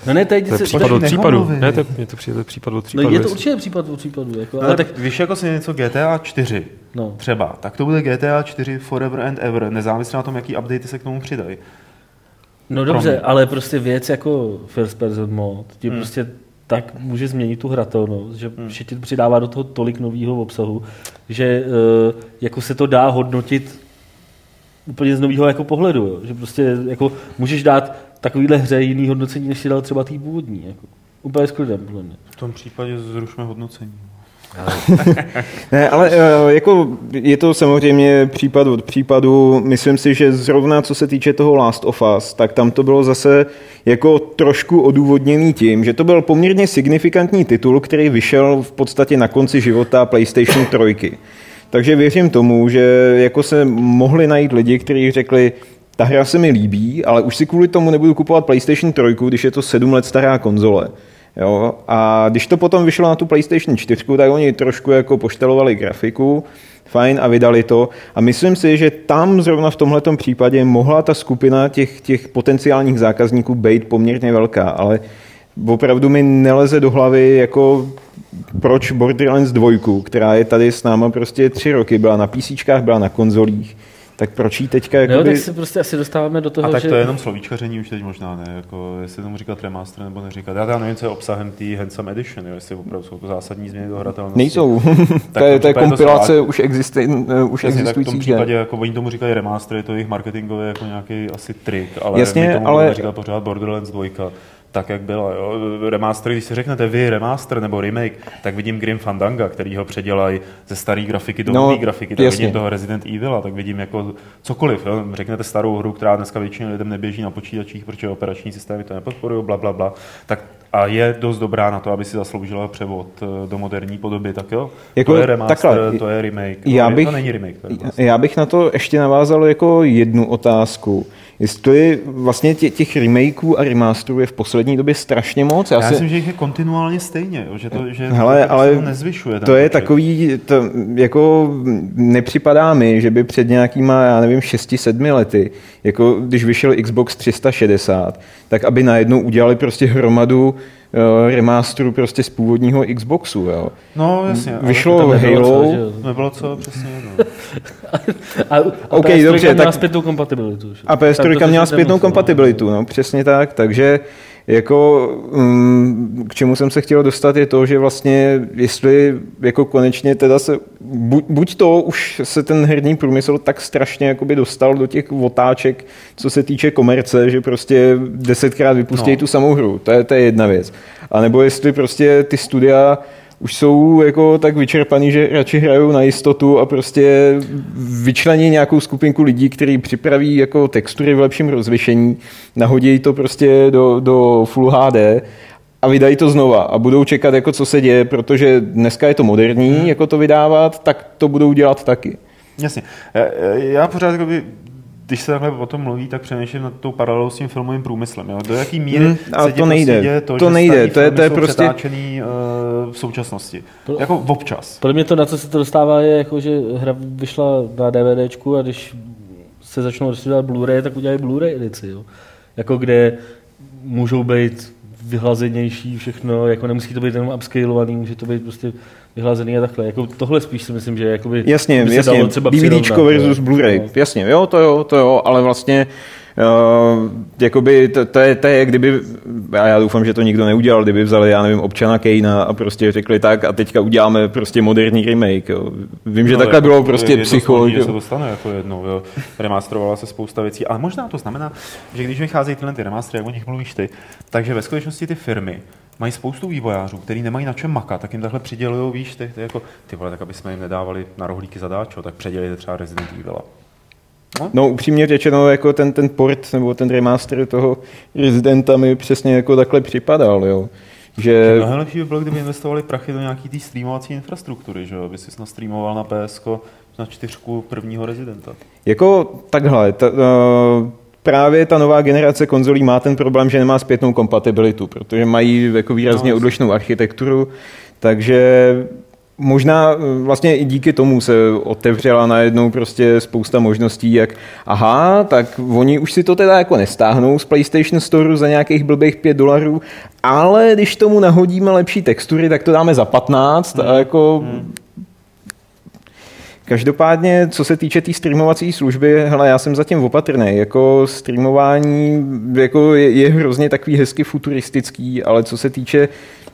No ne, tady to je se, případ od případu. Ne, to, je- to přijde to je případ od případu. no je to určitě případ od případu. Jako, No, ale tak tak, víš, jako si něco GTA 4 no. třeba, tak to bude GTA 4 Forever and Ever, nezávisle na tom, jaký updaty se k tomu přidají. No Pro dobře, mě. ale prostě věc jako first person mod ti Hmm. prostě tak může změnit tu hratelnost, že, Hmm. ti přidává do toho tolik nového obsahu, že uh, jako se to dá hodnotit úplně z nového jako pohledu, jo? že prostě jako můžeš dát takovýhle hře jiný hodnocení, než si dal třeba tý původní. Jako. Úplně s klidem, podle mě. V tom případě zrušme hodnocení. ne, ale eh, jako je to samozřejmě případ od případu. Myslím si, že zrovna co se týče toho Last of Us, tak tam to bylo zase jako trošku odůvodněný tím, že to byl poměrně signifikantní titul, který vyšel v podstatě na konci života PlayStation 3. Takže věřím tomu, že jako se mohli najít lidi, kteří řekli, ta hra se mi líbí, ale už si kvůli tomu nebudu kupovat PlayStation 3, když je to sedm let stará konzole. Jo? A když to potom vyšlo na tu PlayStation 4, tak oni trošku jako poštelovali grafiku, fajn a vydali to. A myslím si, že tam zrovna v tomhle případě mohla ta skupina těch, těch potenciálních zákazníků být poměrně velká, ale opravdu mi neleze do hlavy, jako proč Borderlands 2, která je tady s náma prostě tři roky, byla na PC, byla na konzolích, tak proč jí teďka jakoby... No, tak se prostě asi dostáváme do toho, A tak že... to je jenom slovíčkaření už teď možná, ne? Jako, jestli tomu říkat remaster nebo neříkat. Já teda nevím, co je obsahem té Handsome Edition, jo? jestli opravdu jsou to zásadní změny do hratelnosti. Nejsou. Tak to je, v to je kompilace to už, existi, uh, už Jasně, tak v tom případě, jako oni tomu říkají remaster, je to jejich marketingový jako nějaký asi trik, ale Jasně, my tomu ale- říkat pořád Borderlands 2, tak jak byla. Jo? Remaster, když si řeknete vy remaster nebo remake, tak vidím Grim Fandanga, který ho předělají ze staré grafiky do No, nové grafiky, tak jasně. vidím toho Resident Evil, tak vidím jako cokoliv. Jo? Řeknete starou hru, která dneska většině lidem neběží na počítačích, protože operační systémy to nepodporují, bla, bla, bla. Tak a je dost dobrá na to, aby si zasloužila převod eh, do moderní podoby, tak jo? Jako to je remaster, takhle, to je remake. já to, bych- to není remake. To je remaster. Já bych na to ještě navázal jako jednu otázku. Jestli vlastně tě, těch remakeů a remasterů je v poslední době strašně moc. Já, Já si, myslím, že jich je kontinuálně stejně, jo, že to, že Hele, to prostě ale nezvyšuje. to je počet. takový, to jako nepřipadá mi, že by před nějakýma, já nevím, 6-7 lety, jako když vyšel Xbox 360, tak aby najednou udělali prostě hromadu uh, remasteru prostě z původního Xboxu, jo. No jasně, Vyšlo nebylo co, Halo, jo? Nebylo co, přesně. No. A, a OK, PS3 dobře, měla tak- zpětnou kompatibilitu. že? A Tak to PS3 si měla zpětnou no. kompatibilitu, no, přesně tak, takže jako um, k čemu jsem se chtěl dostat je to, že vlastně jestli jako konečně teda se, buď, buď to už se ten herní průmysl tak strašně jakoby dostal do těch otáček, co se týče komerce, že prostě desetkrát vypustí No. tu samou hru, to je, to je jedna věc. A nebo jestli prostě ty studia už jsou jako tak vyčerpaný, že radši hrajou na jistotu a prostě vyčlení nějakou skupinku lidí, kteří připraví jako textury v lepším rozlišení, nahodí to prostě do, do Full HD a vydají to znova a budou čekat, jako co se děje, protože dneska je to moderní, jako to vydávat, tak to budou dělat taky. Jasně. Já, já pořád, jakoby, když se takhle o tom mluví, tak přemýšlím nad tou paralelou s tím filmovým průmyslem. Jo? Do jaký míry Hmm, se to nejde. Prostě děje to, To že nejde. To je- to je prostě- přetáčený uh, v současnosti. Jako občas. Podle mě to, na co se to dostává, je jako, že hra vyšla na DVDčku a když se začnou rozsvítat Blu-ray, tak udělají Blu-ray edici. Jo. Jako kde můžou být vyhlazenější všechno, jako nemusí to být jenom upscalovaný, může to být prostě vyhlazený a takhle. Jako tohle spíš si myslím, že jakoby Jasně, by se jasně, dalo třeba DVDčko přirovnat, versus. Blu-ray, No. jasně, jo, to jo, to jo, ale vlastně Uh, jakoby to, to, je, to je, kdyby, a já doufám, že to nikdo neudělal, kdyby vzali, já nevím, občana Kejna a prostě řekli tak a teďka uděláme prostě moderní remake, jo. Vím, že No, takhle jako bylo je- prostě je to psycho, že- se to stane jako jednou, jo. Remasterovala se spousta věcí, ale možná to znamená, že když vycházejí tyhle ty remastery, jak o nich mluvíš ty, takže ve skutečnosti ty firmy mají spoustu vývojářů, kteří nemají na čem makat, tak jim takhle přidělují, víš, ty, ty jako, ty vole, tak aby jsme jim nedávali na rohlíky zadáčo, tak předělejte třeba Resident Evil. No upřímně řečeno, jako ten, ten port nebo ten remaster toho Residenta mi přesně jako takhle připadal, jo. Že Mnohem lepší by bylo, kdyby investovali prachy do nějaký té streamovací infrastruktury, že jo, aby si nastreamoval na PS na čtyřku prvního rezidenta. Jako takhle, ta, uh, právě ta nová generace konzolí má ten problém, že nemá zpětnou kompatibilitu, protože mají jako výrazně No, odlišnou architekturu, takže možná eh, vlastně i díky tomu se otevřela najednou prostě spousta možností, jak aha, tak oni už si to teda jako nestáhnou z PlayStation Store za nějakých blbých 5 dolarů, ale když tomu nahodíme lepší textury, tak to dáme za 15 a jako Každopádně, co se týče té tý streamovací služby, hele, já jsem zatím opatrný. Jako streamování jako je, je hrozně takový hezky futuristický, ale co se týče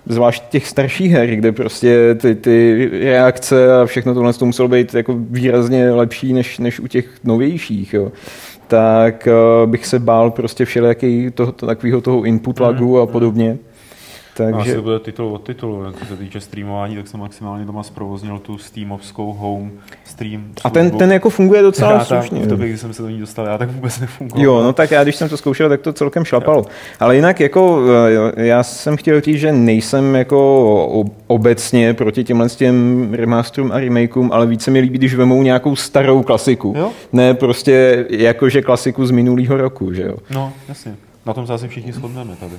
zvlášť těch starších her, kde prostě ty, ty reakce a všechno tohle to muselo být jako výrazně lepší než, než u těch novějších, jo. tak uh, bych se bál prostě všelijaký toho, to, takového toho input lagu a podobně. Takže... Asi to bude titul od titulu, jak co se týče streamování, tak jsem maximálně doma zprovoznil tu Steamovskou home stream a ten, ten jako funguje docela Já slušně. v době, kdy jsem se do ní dostal, já tak vůbec nefungoval. Jo, no tak já, když jsem to zkoušel, tak to celkem šlapalo. Ale jinak jako, eh, já jsem chtěl říct, že nejsem jako obecně proti těmhle s těm remasterům a remakeům, ale více mi líbí, když vemou nějakou starou klasiku. Jo. Ne prostě jakože klasiku z minulého roku, že jo. No, jasně. Na tom se asi všichni shodneme tady.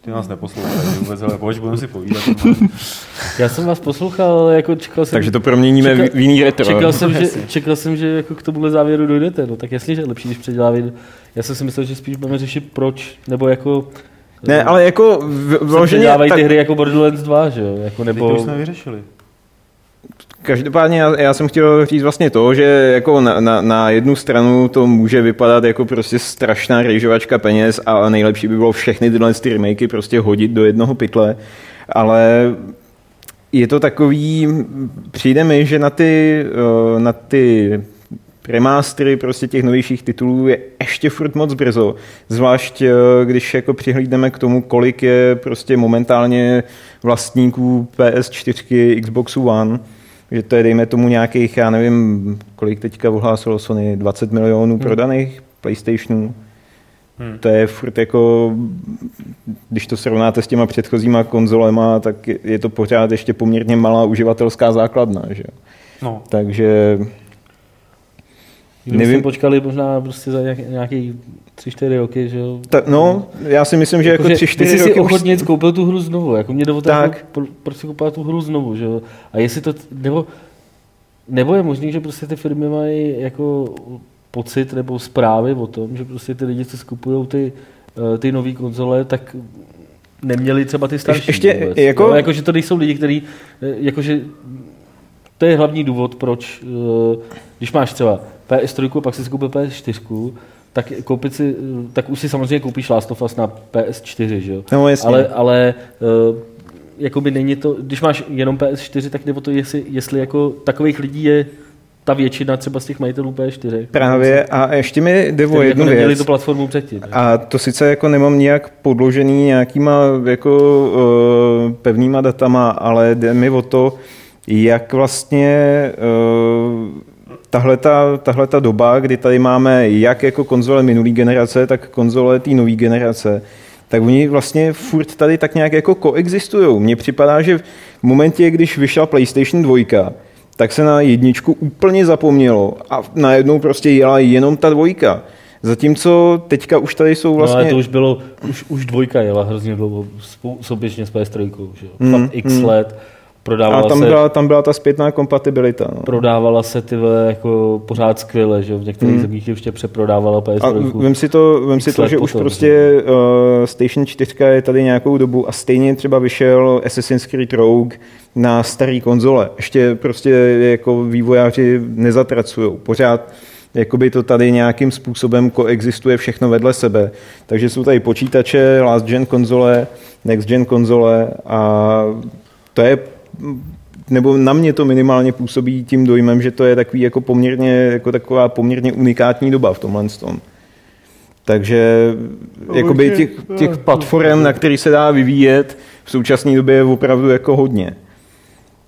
Ty nás neposlouchají vůbec, ale pojď, budeme si povídat. Já jsem vás poslouchal, ale jako čekal jsem... Takže to proměníme Čekal- v jiný retro. Čekal jsem, že, čekal jsem, že jako k tomuhle závěru dojdete, no tak jasně, že je lepší, když předělá. Já jsem si myslel, že spíš budeme řešit proč, nebo jako... Ne, ale jako vloženě, předělávají tak, ty hry jako Borderlands 2, že jo? Jako, Teď to nebo... už jsme vyřešili. Každopádně já, já jsem chtěl říct vlastně to, že jako na, na, na jednu stranu to může vypadat jako prostě strašná rejžovačka peněz a nejlepší by bylo všechny tyhle ty remakey prostě hodit do jednoho pytle, ale je to takový, přijde mi, že na ty, eh, na ty remastery prostě těch novějších titulů je ještě furt moc brzo. Zvlášť, eh, když jako přihlídneme k tomu, kolik je prostě momentálně vlastníků PS4, Xboxu One, že to je, dejme tomu, nějakých, já nevím, kolik teďka ohlásilo Sony, 20 milionů prodaných PlayStationů. Hmm. To je furt jako, když to srovnáte s těma předchozíma konzolema, tak je- to pořád ještě poměrně malá uživatelská základna. Že? No, Takže Kdybychom nevím- počkali možná prostě za nějaký, nějaký tři, čtyři roky, že jo? ta, no, já si myslím, že jako Jakože tři, ty čtyři jsi si roky už... ochotně koupil tu hru znovu, jako mě dovolte, Tak. jako, pro, proč si koupil tu hru znovu, že jo? A jestli to, nebo, nebo je možný, že prostě ty firmy mají jako pocit nebo zprávy o tom, že prostě ty lidi, co skupují ty, eh, ty nové konzole, tak neměli třeba ty starší. ještě vůbec, jako- jo? jako, že to nejsou lidi, kteří, eh, jakože to je hlavní důvod, proč, eh, když máš třeba PS3, pak si koupil PS4, tak koupit si, eh, tak už si samozřejmě koupíš Last of Us na PS4, že jo? No, jasně. Ale, ale eh, jakoby není to, když máš jenom PS4, tak nebo to, jestli, jestli jako takových lidí je ta většina třeba z těch majitelů PS4. Právě a ještě mi jde o jednu jako věc. tu platformu předtím. A to sice jako nemám nějak podložený nějakýma jako uh, pevnýma datama, ale jde mi o to, jak vlastně uh, tahle ta doba, kdy tady máme jak jako konzole minulý generace, tak konzole té nové generace, tak oni vlastně furt tady tak nějak jako koexistují. Mně připadá, že v momentě, když vyšla PlayStation 2, tak se na jedničku úplně zapomnělo a najednou prostě jela jenom ta dvojka. Zatímco teďka už tady jsou No ale vlastně... to už bylo, už, už dvojka jela hrozně dlouho souběžně s PS3, že jo? Mm, Fakt x mm. let. A Prodávala tam se, byla, tam byla ta zpětná kompatibilita. No. prodávala se ty jako pořád skvěle, že? V některých Mm. zemích ještě přeprodávala A PS3. vem si to, vem si to že už prostě uh, Station 4 je tady nějakou dobu a stejně třeba vyšel Assassin's Creed Rogue na starý konzole. Ještě prostě jako vývojáři nezatracují. Pořád jakoby to tady nějakým způsobem koexistuje všechno vedle sebe. Takže jsou tady počítače, last gen konzole, next gen konzole a to je nebo na mě to minimálně působí tím dojmem, že to je takový jako poměrně, jako taková poměrně unikátní doba v tomhle tom. Takže jakoby těch, těch platform, na který se dá vyvíjet, v současné době je opravdu jako hodně.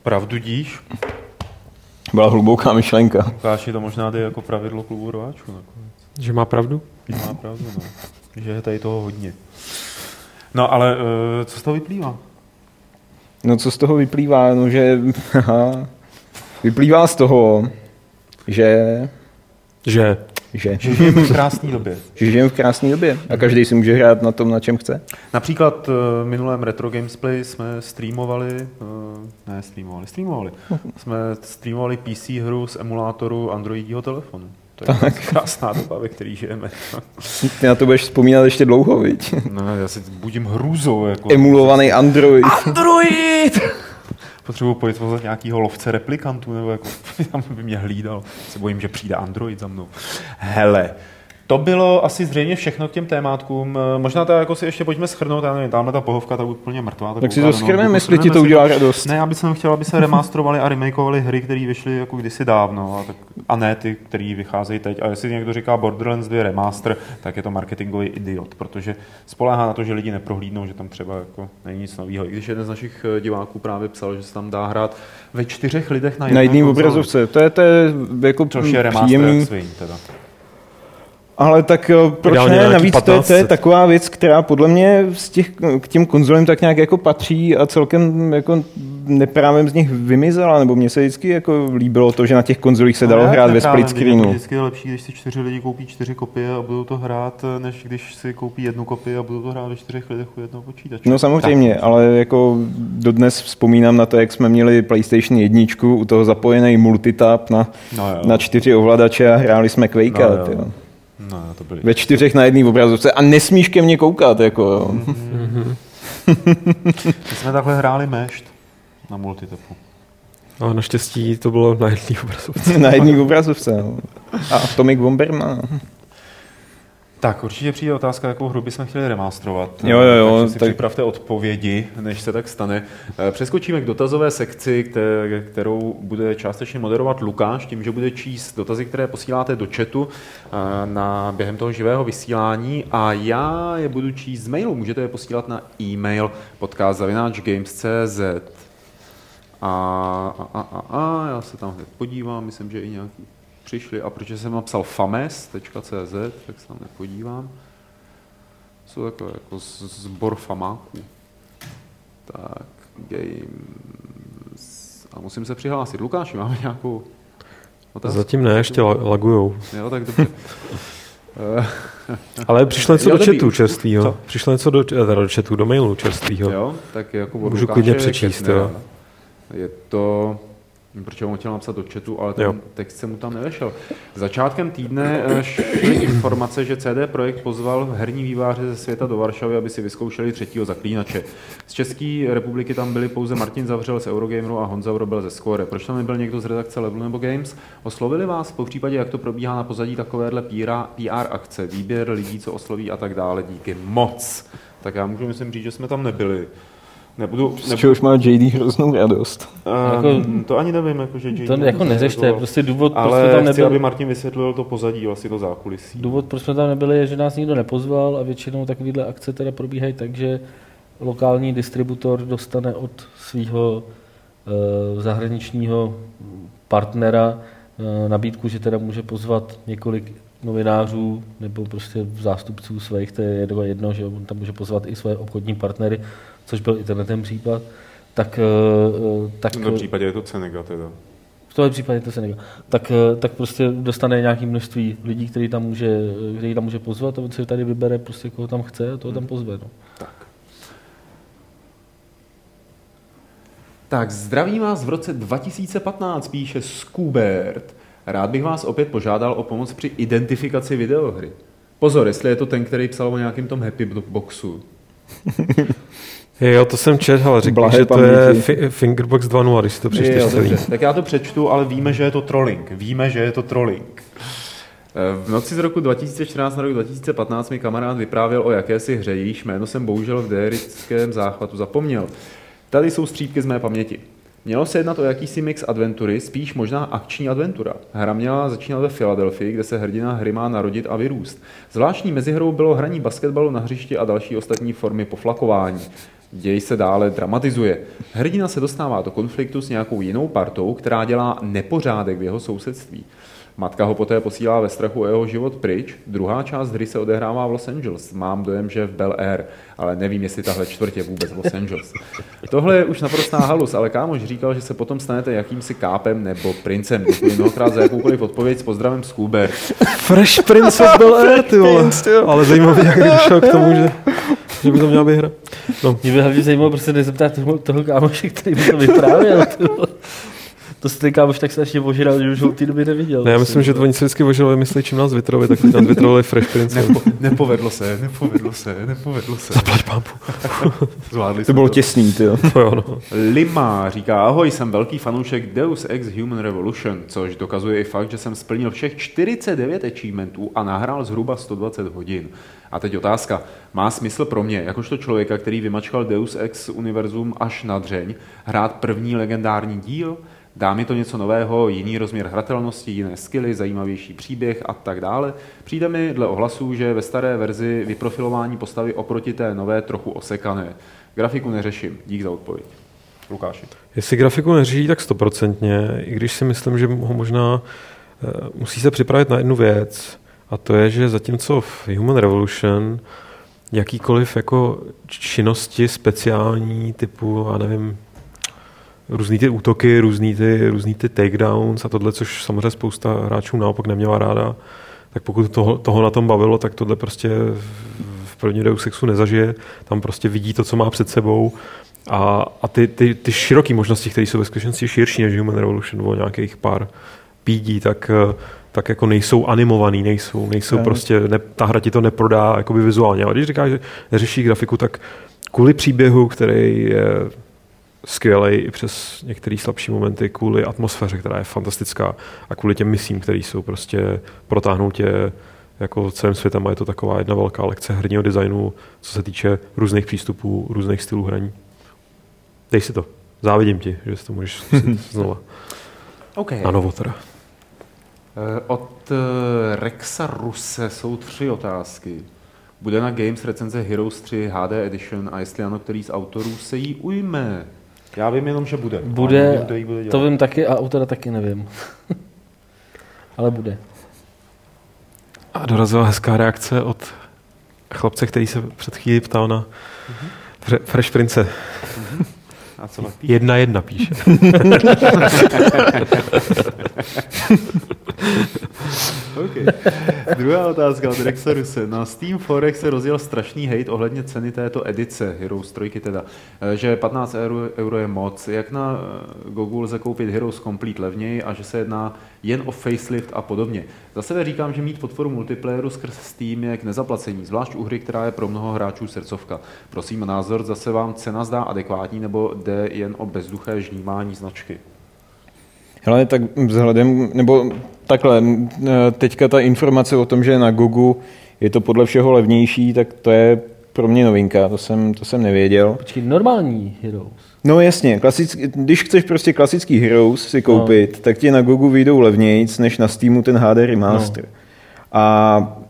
pravdu díš. Byla hluboká myšlenka. Lukáši, to možná jde jako pravidlo klubu rváčů. nakonec. Že má pravdu? Že má pravdu, no. Že je tady toho hodně. No ale eh, co z toho vyplývá? No co z toho vyplývá? No, že aha, vyplývá z toho, že, Že. že, Že žijeme v krásné době. že žijeme v krásné době a každý si může hrát na tom, na čem chce. Například eh, v minulém Retro Gamesplay jsme streamovali, eh, ne streamovali, streamovali. Jsme streamovali PC hru z emulátoru Androidího telefonu. To je tak. krásná doba, ve které žijeme. Ty na to budeš vzpomínat ještě dlouho, viď? No, já si budím hrůzou. Jako, Emulovaný Android. Android! Potřebuji vytvořit nějakýho lovce replikantů, nebo jako tam by mě hlídal. Se bojím, že přijde Android za mnou. Hele, To bylo asi zřejmě všechno k těm témátkům. Možná to jako si ještě pojďme schrnout, já nevím, tamhle ta pohovka ta úplně mrtvá. Tak si kouká to do schrneme, jestli ti to si udělá radost. Ne, já bych jsem chtěl, aby se remasterovaly a remakeovaly hry, které vyšly jako kdysi dávno, a, tak, a ne ty, které vycházejí teď. A jestli někdo říká Borderlands 2 remaster, tak je to marketingový idiot, protože spoléhá na to, že lidi neprohlídnou, že tam třeba jako není nic nového. I když jeden z našich eh, diváků právě psal, že se tam dá hrát ve čtyřech lidech na, Na jedné konzoli, obrazovce. To je, to je jako Což je remaster příjemný. jak svým, teda. Ale tak eh, proč Ideálně ne? Navíc to je, to je 1500. taková věc, která podle mě z těch, k těm konzolím tak nějak jako patří a celkem jako neprávem z nich vymizela, nebo mně se vždycky jako líbilo to, že na těch konzolích se dalo No, hrát ve split vždycky- screenu. Vždycky je lepší, když si čtyři lidi koupí čtyři kopie a budou to hrát, než když si koupí jednu kopii a budou to hrát ve čtyřech lidech u jednoho počítače. No samozřejmě, Tak. ale jako dodnes vzpomínám na to, jak jsme měli PlayStation 1, u toho zapojený multitap na, No jo. na čtyři ovladače a hráli jsme Quake. No No. No, to byly. Ve čtyřech na jedné obrazovce a nesmíš ke mně koukat. Jako, jo. My jsme takhle hráli mešt na multitapu. A naštěstí to bylo na jedný obrazovce. na jedné obrazovce. No. A Atomic Bomberman. Tak, určitě přijde otázka, jakou hru bychom chtěli remasterovat. Jo, jo, jo, Takže si tak- připravte odpovědi, než se tak stane. Eh, Přeskočíme k dotazové sekci, kterou bude částečně moderovat Lukáš, tím, že bude číst dotazy, které posíláte do chatu eh, na, během toho živého vysílání a já je budu číst z mailu. Můžete je posílat na e-mail podcast.games.cz a, a, a, a, a, já se tam hned podívám, myslím, že i nějaký přišli. A protože jsem napsal fames.cz, tak se tam nepodívám. Jsou takové jako zbor famáků. Tak, games. A musím se přihlásit. Lukáši, máme nějakou otázku? Zatím ne, ještě la- lagujou. Jo, tak dobře. Ale přišlo něco Jo, do chatu čerstvýho. co? Přišlo něco do, eh, teda do chatu, do mailu čerstvýho. jo, tak jako Můžu Lukáše klidně přečíst, Kettnera. jo. Je to, proč ho chtěl napsat do chatu, ale ten Jo. text se mu tam nevešel. Začátkem týdne eh, šly informace, že CD Projekt pozval herní výváře ze světa do Varšavy, aby si vyzkoušeli třetího zaklínače. Z České republiky tam byli pouze Martin Zavřel z Eurogameru a Honza Vrobel ze Score. Proč tam nebyl někdo z redakce Level nebo Games? Oslovili vás po případě, jak to probíhá na pozadí takovéhle PR, PR akce, výběr lidí, co osloví a tak dále. Díky moc. Tak já můžu myslím říct, že jsme tam nebyli. Nebudu, Z čehož má JD hroznou radost. jako, Jako- to ani nevím, jako, že JD To jako neřešte, prostě důvod, proč ale jsme tam chci, aby nebyli, Martin vysvětlil to pozadí, vlastně to zákulisí. důvod, proč jsme tam nebyli, je, že nás nikdo nepozval a většinou takovéhle akce teda probíhají tak, že lokální distributor dostane od svého e, zahraničního partnera e, nabídku, že teda může pozvat několik novinářů nebo prostě zástupců svých, to je jedno, jedno že on tam může pozvat i své obchodní partnery, což byl i tenhle ten případ. Tak, e, e, tak V tomto případě je to Cenega teda. v tomhle případě to se nedělá. Tak, eh, tak prostě dostane nějaké množství lidí, který tam může, který tam může pozvat a on si tady vybere prostě koho tam chce a toho tam pozve. No. Tak zdravím vás v roce 2015, píše Skubert. Rád bych vás opět požádal o pomoc při identifikaci videohry. Pozor, jestli je to ten, který psal o nějakým tom Happy Boxu. Jo, to jsem čet, ale řekl, Blahé že to je fi- Fingerbox 2.0, když si to přečteš Jo, celý. dobře. Tak já to přečtu, ale víme, že je to trolling. Víme, že je to trolling. V noci z roku 2014 na rok 2015 mi kamarád vyprávěl o jakési hře, jejíž jméno jsem bohužel v dérickém záchvatu zapomněl. Tady jsou střípky z mé paměti. Mělo se jednat o jakýsi mix adventury, spíš možná akční adventura. Hra měla začínat ve Filadelfii, kde se hrdina hry má narodit a vyrůst. Zvláštní mezihrou bylo hraní basketbalu na hřišti a další ostatní formy poflakování. Děj se dále dramatizuje. Hrdina se dostává do konfliktu s nějakou jinou partou, která dělá nepořádek v jeho sousedství. Matka ho poté posílá ve strachu o jeho život pryč. Druhá část hry se odehrává v Los Angeles. Mám dojem, že v Bel Air, ale nevím, jestli tahle čtvrť je vůbec v Los Angeles. Tohle je už naprostá halus, ale kámoš říkal, že se potom stanete jakýmsi kápem nebo princem. Děkuji mnohokrát za jakoukoliv odpověď s pozdravem z Kuber. Fresh Prince of Bel Air, ty vole. Ale zajímavý, jak došel k tomu, že, že by to měla být hra. No, Mě by hlavně zajímalo, prostě nezeptat toho, toho kámoše, který by to vyprávěl. Ty to se ten kámoš tak strašně ožral, že už ho té doby neviděl. Ne, já myslím, že to oni se vždycky ožili, myslí, čím nás vytrovali, tak nás vytrovali Fresh Prince. Nepo, nepovedlo se, nepovedlo se, nepovedlo se. Zaplať pámpu. Zvládli To bylo těsný, ty jo. To jo, no. Lima říká, ahoj, jsem velký fanoušek Deus Ex Human Revolution, což dokazuje i fakt, že jsem splnil všech 49 achievementů a nahrál zhruba 120 hodin. A teď otázka, má smysl pro mě, jakožto člověka, který vymačkal Deus Ex univerzum až na dřeň, hrát první legendární díl? Dá mi to něco nového, jiný rozměr hratelnosti, jiné skily, zajímavější příběh a tak dále. Přijde mi dle ohlasů, že ve staré verzi vyprofilování postavy oproti té nové trochu osekané. Grafiku neřeším. Dík za odpověď. Lukáši. Jestli grafiku neřídí, tak stoprocentně, i když si myslím, že ho možná eh, musí se připravit na jednu věc, a to je, že zatímco v Human Revolution jakýkoliv jako činnosti speciální typu, já nevím, různý ty útoky, různý ty, různý ty takedowns a tohle, což samozřejmě spousta hráčů naopak neměla ráda, tak pokud toho, toho na tom bavilo, tak tohle prostě v první Deus Exu nezažije. Tam prostě vidí to, co má před sebou a, a ty, ty, ty široké možnosti, které jsou ve skutečnosti širší než Human Revolution o nějakých pár pídí, tak, tak jako nejsou animovaný, nejsou, nejsou Jo. prostě, ne, ta hra ti to neprodá jakoby vizuálně. Ale když říkáš, že neřeší grafiku, tak kvůli příběhu, který je skvělý i přes některé slabší momenty, kvůli atmosféře, která je fantastická a kvůli těm misím, které jsou prostě protáhnou tě jako celým světem a je to taková jedna velká lekce herního designu, co se týče různých přístupů, různých stylů hraní. Dej si to. Závidím ti, že si to můžeš zkusit znova. OK. Na novo teda. Eh, Od eh, Rexa Ruse jsou tři otázky. Bude na Games recenze Heroes 3 HD Edition a jestli ano, který z autorů se jí ujme? Já vím jenom, že bude. Bude, nevím, kdo jí bude dělat. to vím taky a autora taky nevím. Ale bude. A dorazila hezká reakce od chlapce, který se před chvílí ptal na Fre- Fresh Prince. A co pak píše? Jedna jedna píše. Okay. Druhá otázka od Rexa Ruse. Na Steam Forex se rozjel strašný hate ohledně ceny této edice, Heroes 3 teda, že 15 euro, euro je moc. Jak na eh, Google lze koupit Heroes Complete levněji a že se jedná jen o facelift a podobně. Za sebe říkám, že mít podporu multiplayeru skrz Steam je k nezaplacení, zvlášť u hry, která je pro mnoho hráčů srdcovka. Prosím názor, zase vám cena zdá adekvátní nebo jde jen o bezduché žnímání značky. Hele, tak vzhledem, nebo takhle, e, teďka ta informace o tom, že na Gogu je to podle všeho levnější, tak to je pro mě novinka, to jsem, to jsem nevěděl. Počkej, normální Heroes. No jasně, klasický, když chceš prostě klasický Heroes si koupit, no. tak ti na Gogu vyjdou levnějc, než na Steamu ten HD remaster. No. A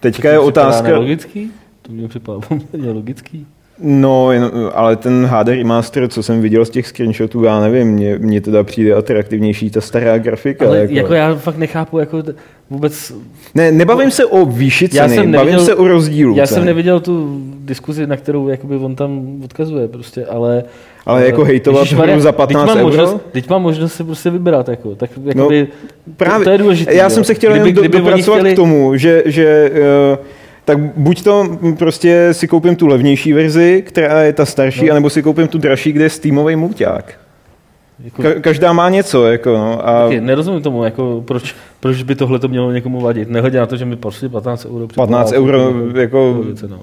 teďka je otázka... Logický? To mě připadá poměrně logický. No, jen, ale ten HD remaster, co jsem viděl z těch screenshotů, já nevím, mně, mně teda přijde atraktivnější ta stará grafika. Ale jako... jako já fakt nechápu jako t- vůbec... Ne, nebavím se o výši Já ceny, jsem bavím neviděl- se o rozdílu. Já cen. jsem neviděl tu diskuzi, na kterou jakoby on tam odkazuje prostě, ale... Ale jako hejtovat hru za teď 15 mám euro? Možnost, teď mám možnost se prostě vybrat, jako, tak jakoby, Právě, to, to, je důležité. Já jsem se chtěl kdyby, jen do, kdyby dopracovat chtěli, k tomu, že, že uh, tak buď to prostě si koupím tu levnější verzi, která je ta starší, no. anebo si koupím tu dražší, kde je Steamový mulťák. Jako, Ka- každá má něco, jako no. A taky nerozumím tomu, jako, proč, proč by tohle to mělo někomu vadit. Nehledě na to, že mi prostě 15 euro. připadá 15 jako- euro, jako- logice, no.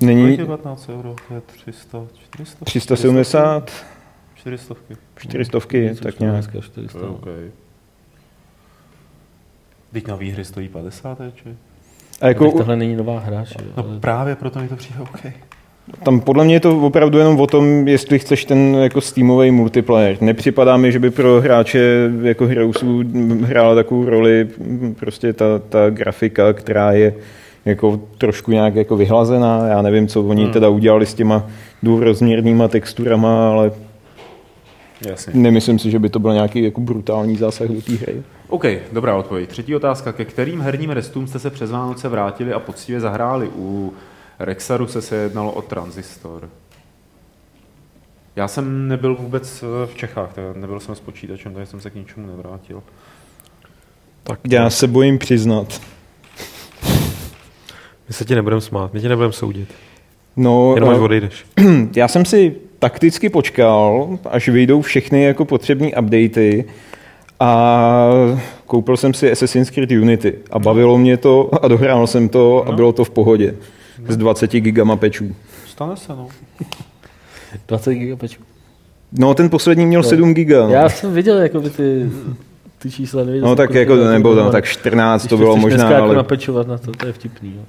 není Kolik je 15 euro? To je 300, 400? 370, 400. 400, Něco tak nějak. dneska 400. Okay. Teď na výhry stojí 50, či? A Jako, jako, tohle není nová hra, že? jo, No ale- právě proto mi to přijde OK. tam podle mě je to opravdu jenom o tom, jestli chceš ten jako Steamový multiplayer. Nepřipadá mi, že by pro hráče jako Heroesů hrála takovou roli prostě ta, ta grafika, která je jako trošku nějak jako vyhlazená. Já nevím, co oni Hmm. teda udělali s těma důrozměrnýma texturama, ale Jasně. nemyslím si, že by to byl nějaký jako brutální zásah do té hry. OK, dobrá odpověď. Třetí otázka. Ke kterým herním restům jste se přes Vánoce vrátili a poctivě zahráli? U Rexaru se se jednalo o Transistor. Já jsem nebyl vůbec eh, v Čechách, tak nebyl jsem s počítačem, takže jsem se k ničemu nevrátil. Tak Já se bojím přiznat. my se ti nebudeme smát, my tě nebudeme soudit. No, Jenom až eh, odejdeš. já jsem si takticky počkal, až vyjdou všechny jako potřební updaty a koupil jsem si Assassin's Creed Unity a bavilo mě to a dohrál jsem to a bylo to v pohodě. S 20 gigama pečů. Stane se, no. 20 gigabajtů. No, ten poslední měl 7 giga. Já jsem viděl jako by ty, ty čísla, neviděl No tak jako, nebo no, tak 14 když to bylo možná, jako ale... napečovat na to, to je vtipný. Jo.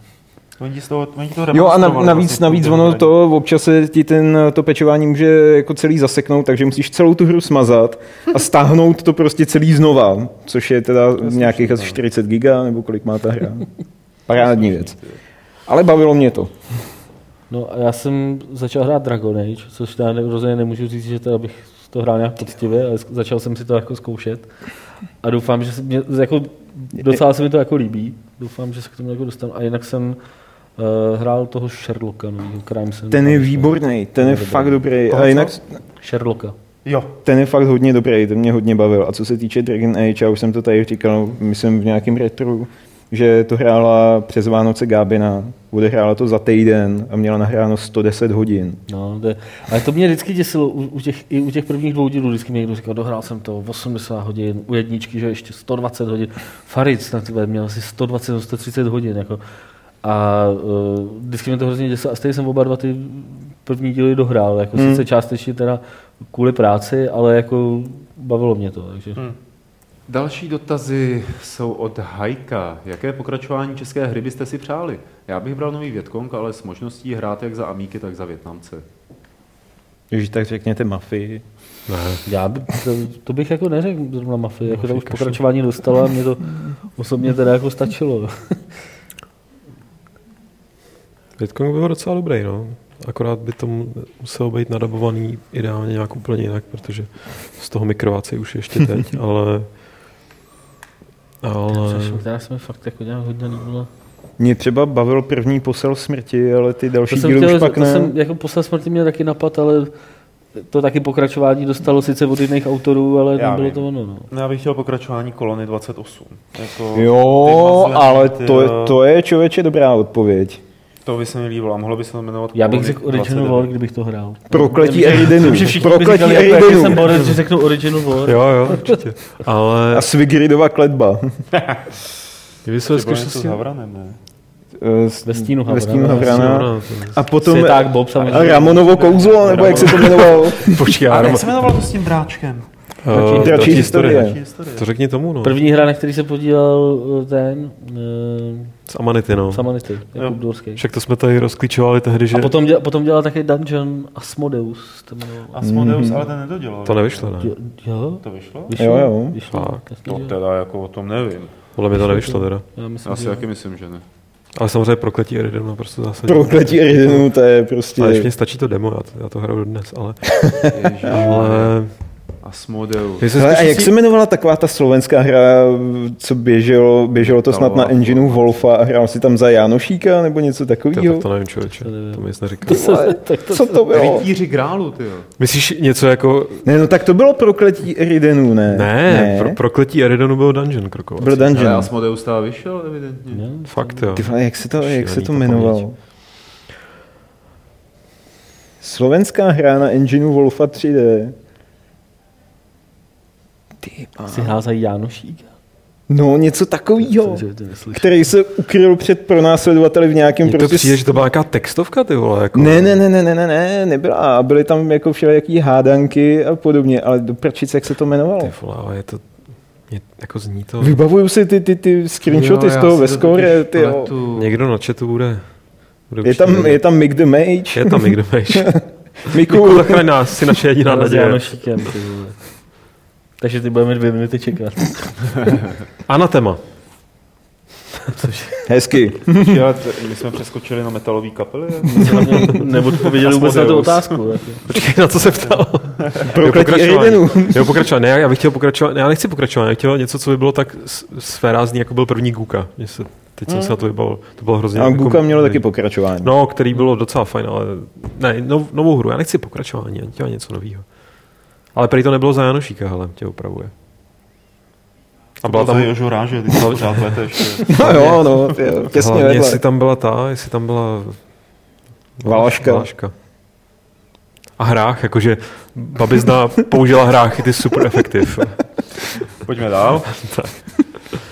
Oni z toho, oni to Jo a na, navíc, vlastně navíc ono to občas se ti ten, to pečování může jako celý zaseknout, takže musíš celou tu hru smazat a stáhnout to prostě celý znova, což je teda nějakých asi 40 giga, nebo kolik má ta hra. Parádní věc. Ale bavilo mě to. No a já jsem začal hrát Dragon Age, což já rozhodně nemůžu říct, že teda bych to hrál nějak poctivě, ale začal jsem si to jako zkoušet. A doufám, že se mě, jako, docela se mi to jako líbí. Doufám, že se k tomu jako dostanu. A jinak jsem hrál toho Sherlocka, no, Crime Center. Ten je výborný, ten je fakt dobrý. A jinak Sherlocka. Jo, ten je fakt hodně dobrý, ten mě hodně bavil. A co se týče Dragon Age, já už jsem to tady říkal, myslím v nějakém retru, že to hrála přes Vánoce Gábina, odehrála to za týden a měla nahráno 110 hodin. No, to je, ale to mě vždycky děsilo, u, u, těch, i u těch prvních dvou dílů vždycky mi někdo říkal, dohrál jsem to 80 hodin, u jedničky, že ještě 120 hodin. Farid na tebe měl asi 120, 130 hodin. Jako. A uh, vždycky mě to hrozně děsilo. A stejně jsem oba dva ty první díly dohrál. Jako hmm. Sice částečně teda kvůli práci, ale jako bavilo mě to. Takže. Hmm. Další dotazy jsou od Hajka. Jaké pokračování české hry byste si přáli? Já bych bral nový Větkong, ale s možností hrát jak za Amíky, tak za Větnamce. Když tak řekněte mafii. Ne, Já by, to, to, bych jako neřekl zrovna mafii, jako to už pokračování dostalo a mě to osobně teda jako stačilo. Bitcoin by byl docela dobrý, no. Akorát by to mu- muselo být nadabovaný ideálně nějak úplně jinak, protože z toho mikrovaci už ještě teď, ale... Ale... Teda se mi fakt jako nějak hodně líbilo. Mě třeba bavil první posel smrti, ale ty další díly chtěl, už pak to ne. jsem jako poslal smrti mě taky napad, ale to taky pokračování dostalo sice od jiných autorů, ale Já nebylo vím. to ono. No. Já bych chtěl pokračování kolony 28. Jako Jo, ale to je, to je člověče dobrá odpověď. To by se mi líbilo a mohlo by se to jmenovat Já bych řekl Original 29. War, kdybych to hrál. Prokletí Eridenu. Prokletí jaký jsem Eridenu. borec, že řeknu Original War. Jo, jo, určitě. Ale A Svigridova kletba. kdyby se něco s. Havranem, ne? Eh, s- Ve stínu Ve stínu Havrana. Havrana. A potom Světák Bob samozřejmě. a Ramonovo kouzlo, nebo jak se to jmenovalo? Počkej, jenom... jak se jmenovalo to s tím dráčkem? eh, Dračí Dračí historie. Historie. To řekni tomu, no. První hra, na který se podílel eh, ten uh, Z Amanity, no. Samanity, Jakub Dvorský. Však to jsme tady rozklíčovali tehdy, že A potom, dělal, potom dělal taky Dungeon Asmodeus. To. Asmodeus, ale ten nedodělal. to nevyšlo, ne? Jo, jo, To vyšlo? vyšlo. Jo, jo. Vyšlo. Fakt. Jasně, No teda jako o tom nevím. Podle mě to nevyšlo teda. Já myslím, Já si že taky myslím, že ne. Ale samozřejmě prokletí Eridenu naprosto zásadní. Prokletí Eridenu, to je prostě... Ale ještě stačí to demo, já to, já to hraju dnes, ale... Ježiš. ale Asmodeus. jestli Hele, a jak si- se jmenovala taková ta slovenská hra, co běželo, běželo to snad na engineu Wolfa a hrál si tam za Janošíka nebo něco To, takového? tak to nevím, člověče. To nevím. To mi nic neříká. To se, tak to, Co to bylo? Rytíři grálu, ty jo. Myslíš něco jako... Ne, no tak to bylo prokletí Eridenu, ne? Ne, Pro, prokletí Eridenu byl dungeon krokovací. Byl Ale dungeon. Asmodeus teda vyšel, evidentně. ne, Fakt, jo. Ty jak se to, jak se to jmenovalo? paměť. Slovenská hra na engineu Wolfa 3D. Ty, a- si hrál za Jánošíka. no, něco takového. Který se ukryl před pronásledovateli v nějakém Mně to prostě... přijde, že to byla nějaká textovka, ty vole. Jako... Ne, ne, ne, ne, ne, ne, ne, nebyla. Byly tam jako všelijaký hádanky a podobně, ale do prčice, jak se to jmenovalo. Ty vole, ale je to... Je, jako zní to... Vybavuju si ty, ty, ty screenshoty Jo, z toho ve to score, ty jo. pletu. Někdo na chatu bude... bude Je tam, je tam Mick the Mage. je tam někdo, víš. Miku, Miku, zachraň nás, jsi naše jediná s naděje. Jánošíkem. ty vole. Takže ty budeme dvě minuty čekat. Anatema. hezky. Ale t- my jsme přeskočili na metalový kapely. Neodpověděli vůbec na tu otázku. Počkej, na co se ptal? Jo, pokračovat. Ne, já bych chtěl pokračovat. Ne, já nechci pokračovat. Já bych chtěl něco, co by bylo tak svérázný, jako byl první Guka. Se, teď jsem se na to vybavil. To bylo hrozně... A jako- Guka mělo taky pokračování. No, který bylo docela fajn, ale ne, nov, novou hru. Já nechci pokračování, já chtěl něco nového. Ale prý to nebylo za Janošíka, hele, tě opravuje. A byla tam, Jožo Ráže, ty jsi pořád lete ještě. No jo, no, těsně hlavně, vedle. jestli tam byla ta, jestli tam byla Valaška. Valaška. a hrách, jakože babizna použila hrách, ty super efektiv. Pojďme dál. tak.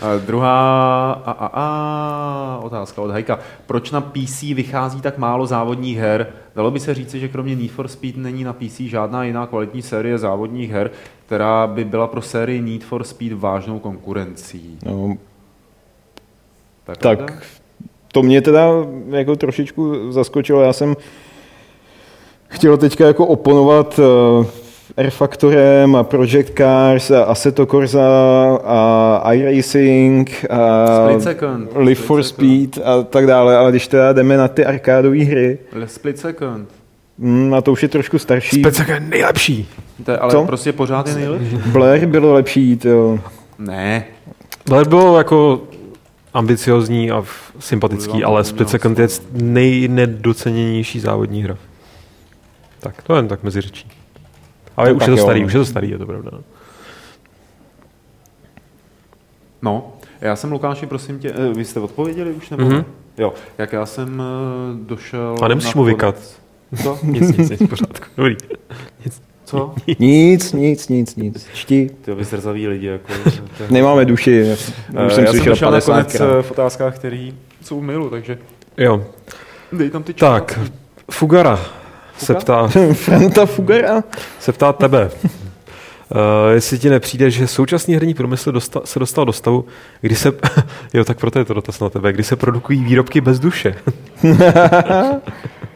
A druhá a, a, a, otázka od Hajka. Proč na PC vychází tak málo závodních her? Dalo by se říci, že kromě Need for Speed není na PC žádná jiná kvalitní série závodních her, která by byla pro sérii Need for Speed vážnou konkurencí. No, pravda? tak to mě teda jako trošičku zaskočilo. Já jsem chtěl teďka jako oponovat uh, R Factorem a Project Cars a Assetto Corsa a iRacing a Split Second. Live Split for Second. Speed a tak dále, ale když teda jdeme na ty arkádové hry, Split Second. mm, a to už je trošku starší. Specek je nejlepší. To je, ale Co? prostě pořád je nejlepší. Blair bylo lepší, to. Ne. Ale bylo jako ambiciozní a sympatický, ale Split Second je nejnedoceněnější závodní hra. Tak, to jen tak mezi řečí. Ale No už tak je to jo, starý, no. už je to starý, je to pravda. no. No, já jsem Lukáši, prosím tě, eh, vy jste odpověděli už nebo Mhm. ne? Jo, jak já jsem eh, došel... A nemusíš mu vykat. Co? Nic, nic, nic, v pořádku. Dobrý. Co? Nic, nic, nic, nic. Čti. Ty vy lidi, jako... je- Nemáme duši. Eh, Už jsem já jsem slyšel došel 50 nakonec krát. v otázkách, které jsou v mailu, takže Jo, dej tam ty tak, částky. Fugara se ptá, Franta Fugara? se ptá tebe. Uh, jestli ti nepřijde, že současný herní průmysl dosta, se dostal do stavu, kdy se, jo, tak proto je to dotaz na tebe, kdy se produkují výrobky bez duše.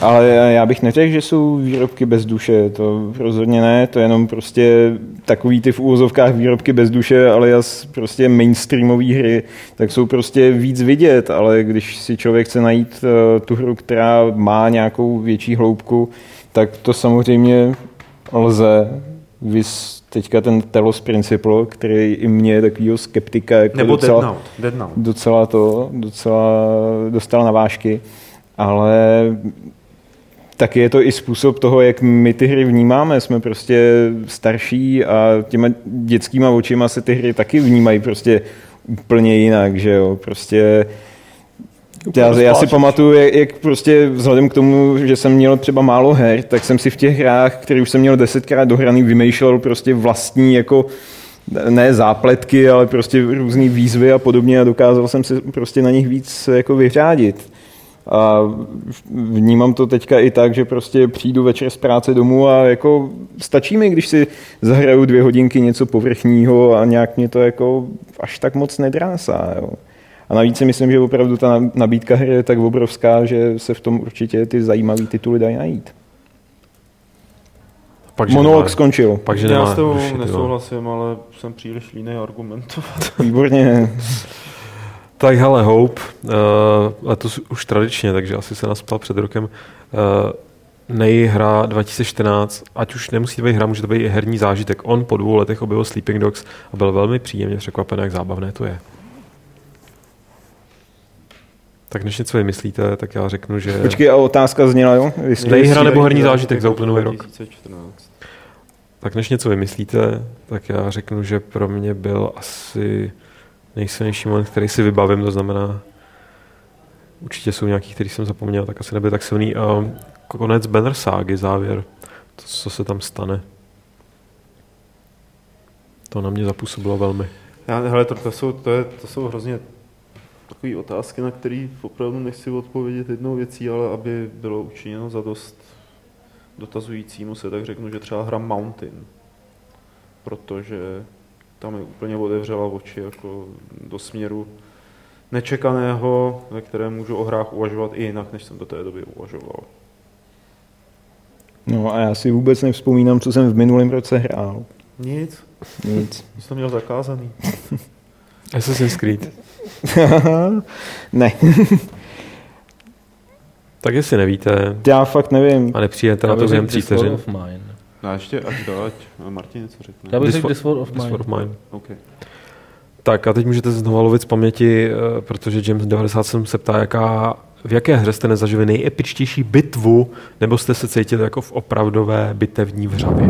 Ale já bych neřekl, že jsou výrobky bez duše, to rozhodně ne, to je jenom prostě takový ty v úvozovkách výrobky bez duše, ale jas prostě mainstreamové hry, tak jsou prostě víc vidět, ale když si člověk chce najít uh, tu hru, která má nějakou větší hloubku, tak to samozřejmě lze. Vys teďka ten Telos Principle, který i mě je takovýho skeptika jako Nebo docela, Dead Note. Dead Note. docela to, docela dostal na vážky, ale taky je to i způsob toho, jak my ty hry vnímáme. Jsme prostě starší a těma dětskýma očima se ty hry taky vnímají prostě úplně jinak, že jo, prostě já, já si pamatuju, jak, jak prostě vzhledem k tomu, že jsem měl třeba málo her, tak jsem si v těch hrách, které už jsem měl desetkrát dohraný, vymýšlel prostě vlastní jako ne zápletky, ale prostě různé výzvy a podobně a dokázal jsem se prostě na nich víc jako vyřádit. A vnímám to teďka i tak, že prostě přijdu večer z práce domů a jako stačí mi, když si zahraju dvě hodinky něco povrchního a nějak mě to jako až tak moc nedrásá. Jo. A navíc si myslím, že opravdu ta nabídka hry je tak obrovská, že se v tom určitě ty zajímavé tituly dají najít. Pak, že Monolog nemá- skončil. Pak, že Já s tebou nesouhlasím, ale jsem příliš línej argumentovat. Výborně. Tak hele, Hope, uh, letos už tradičně, takže asi se nás ptal před rokem, uh, nejhra 2014, ať už nemusí to být hra, může to být i herní zážitek. On po dvou letech objevil Sleeping Dogs a byl velmi příjemně překvapen, jak zábavné to je. Tak než něco vymyslíte, tak já řeknu, že Počkej, a otázka zněla, jo? Jestli- Nejhra nebo herní zážitek za uplynulý rok? 2014. tak než něco vymyslíte, tak já řeknu, že pro mě byl asi nejsilnější moment, který si vybavím, to znamená, určitě jsou nějaký, který jsem zapomněl, tak asi nebyl tak silný. A konec Banner Ságy, závěr, to, co se tam stane. To na mě zapůsobilo velmi. Já, hele, to, to, jsou, to, je, to jsou hrozně takové otázky, na které opravdu nechci odpovědět jednou věcí, ale aby bylo učiněno za dost dotazujícímu se, tak řeknu, že třeba hra Mountain. Protože tam mi úplně otevřela oči jako do směru nečekaného, ve kterém můžu o hrách uvažovat i jinak, než jsem do té doby uvažoval. No a já si vůbec nevzpomínám, co jsem v minulém roce hrál. Nic, Nic. jsem měl zakázaný. Assassin's Creed. ne, Tak jestli nevíte já fakt nevím. a nepřijete na to během tří vteřin. No a ještě, ať to, ať Martin něco řekne. Já bych This řekl This War of This Mine. War of Mine. Okay. Tak a teď můžete znovu lovit z paměti, eh, protože James 97 se ptá, jaká, v jaké hře jste nezažili nejepičtější bitvu, nebo jste se cítili jako v opravdové bitevní vřavě.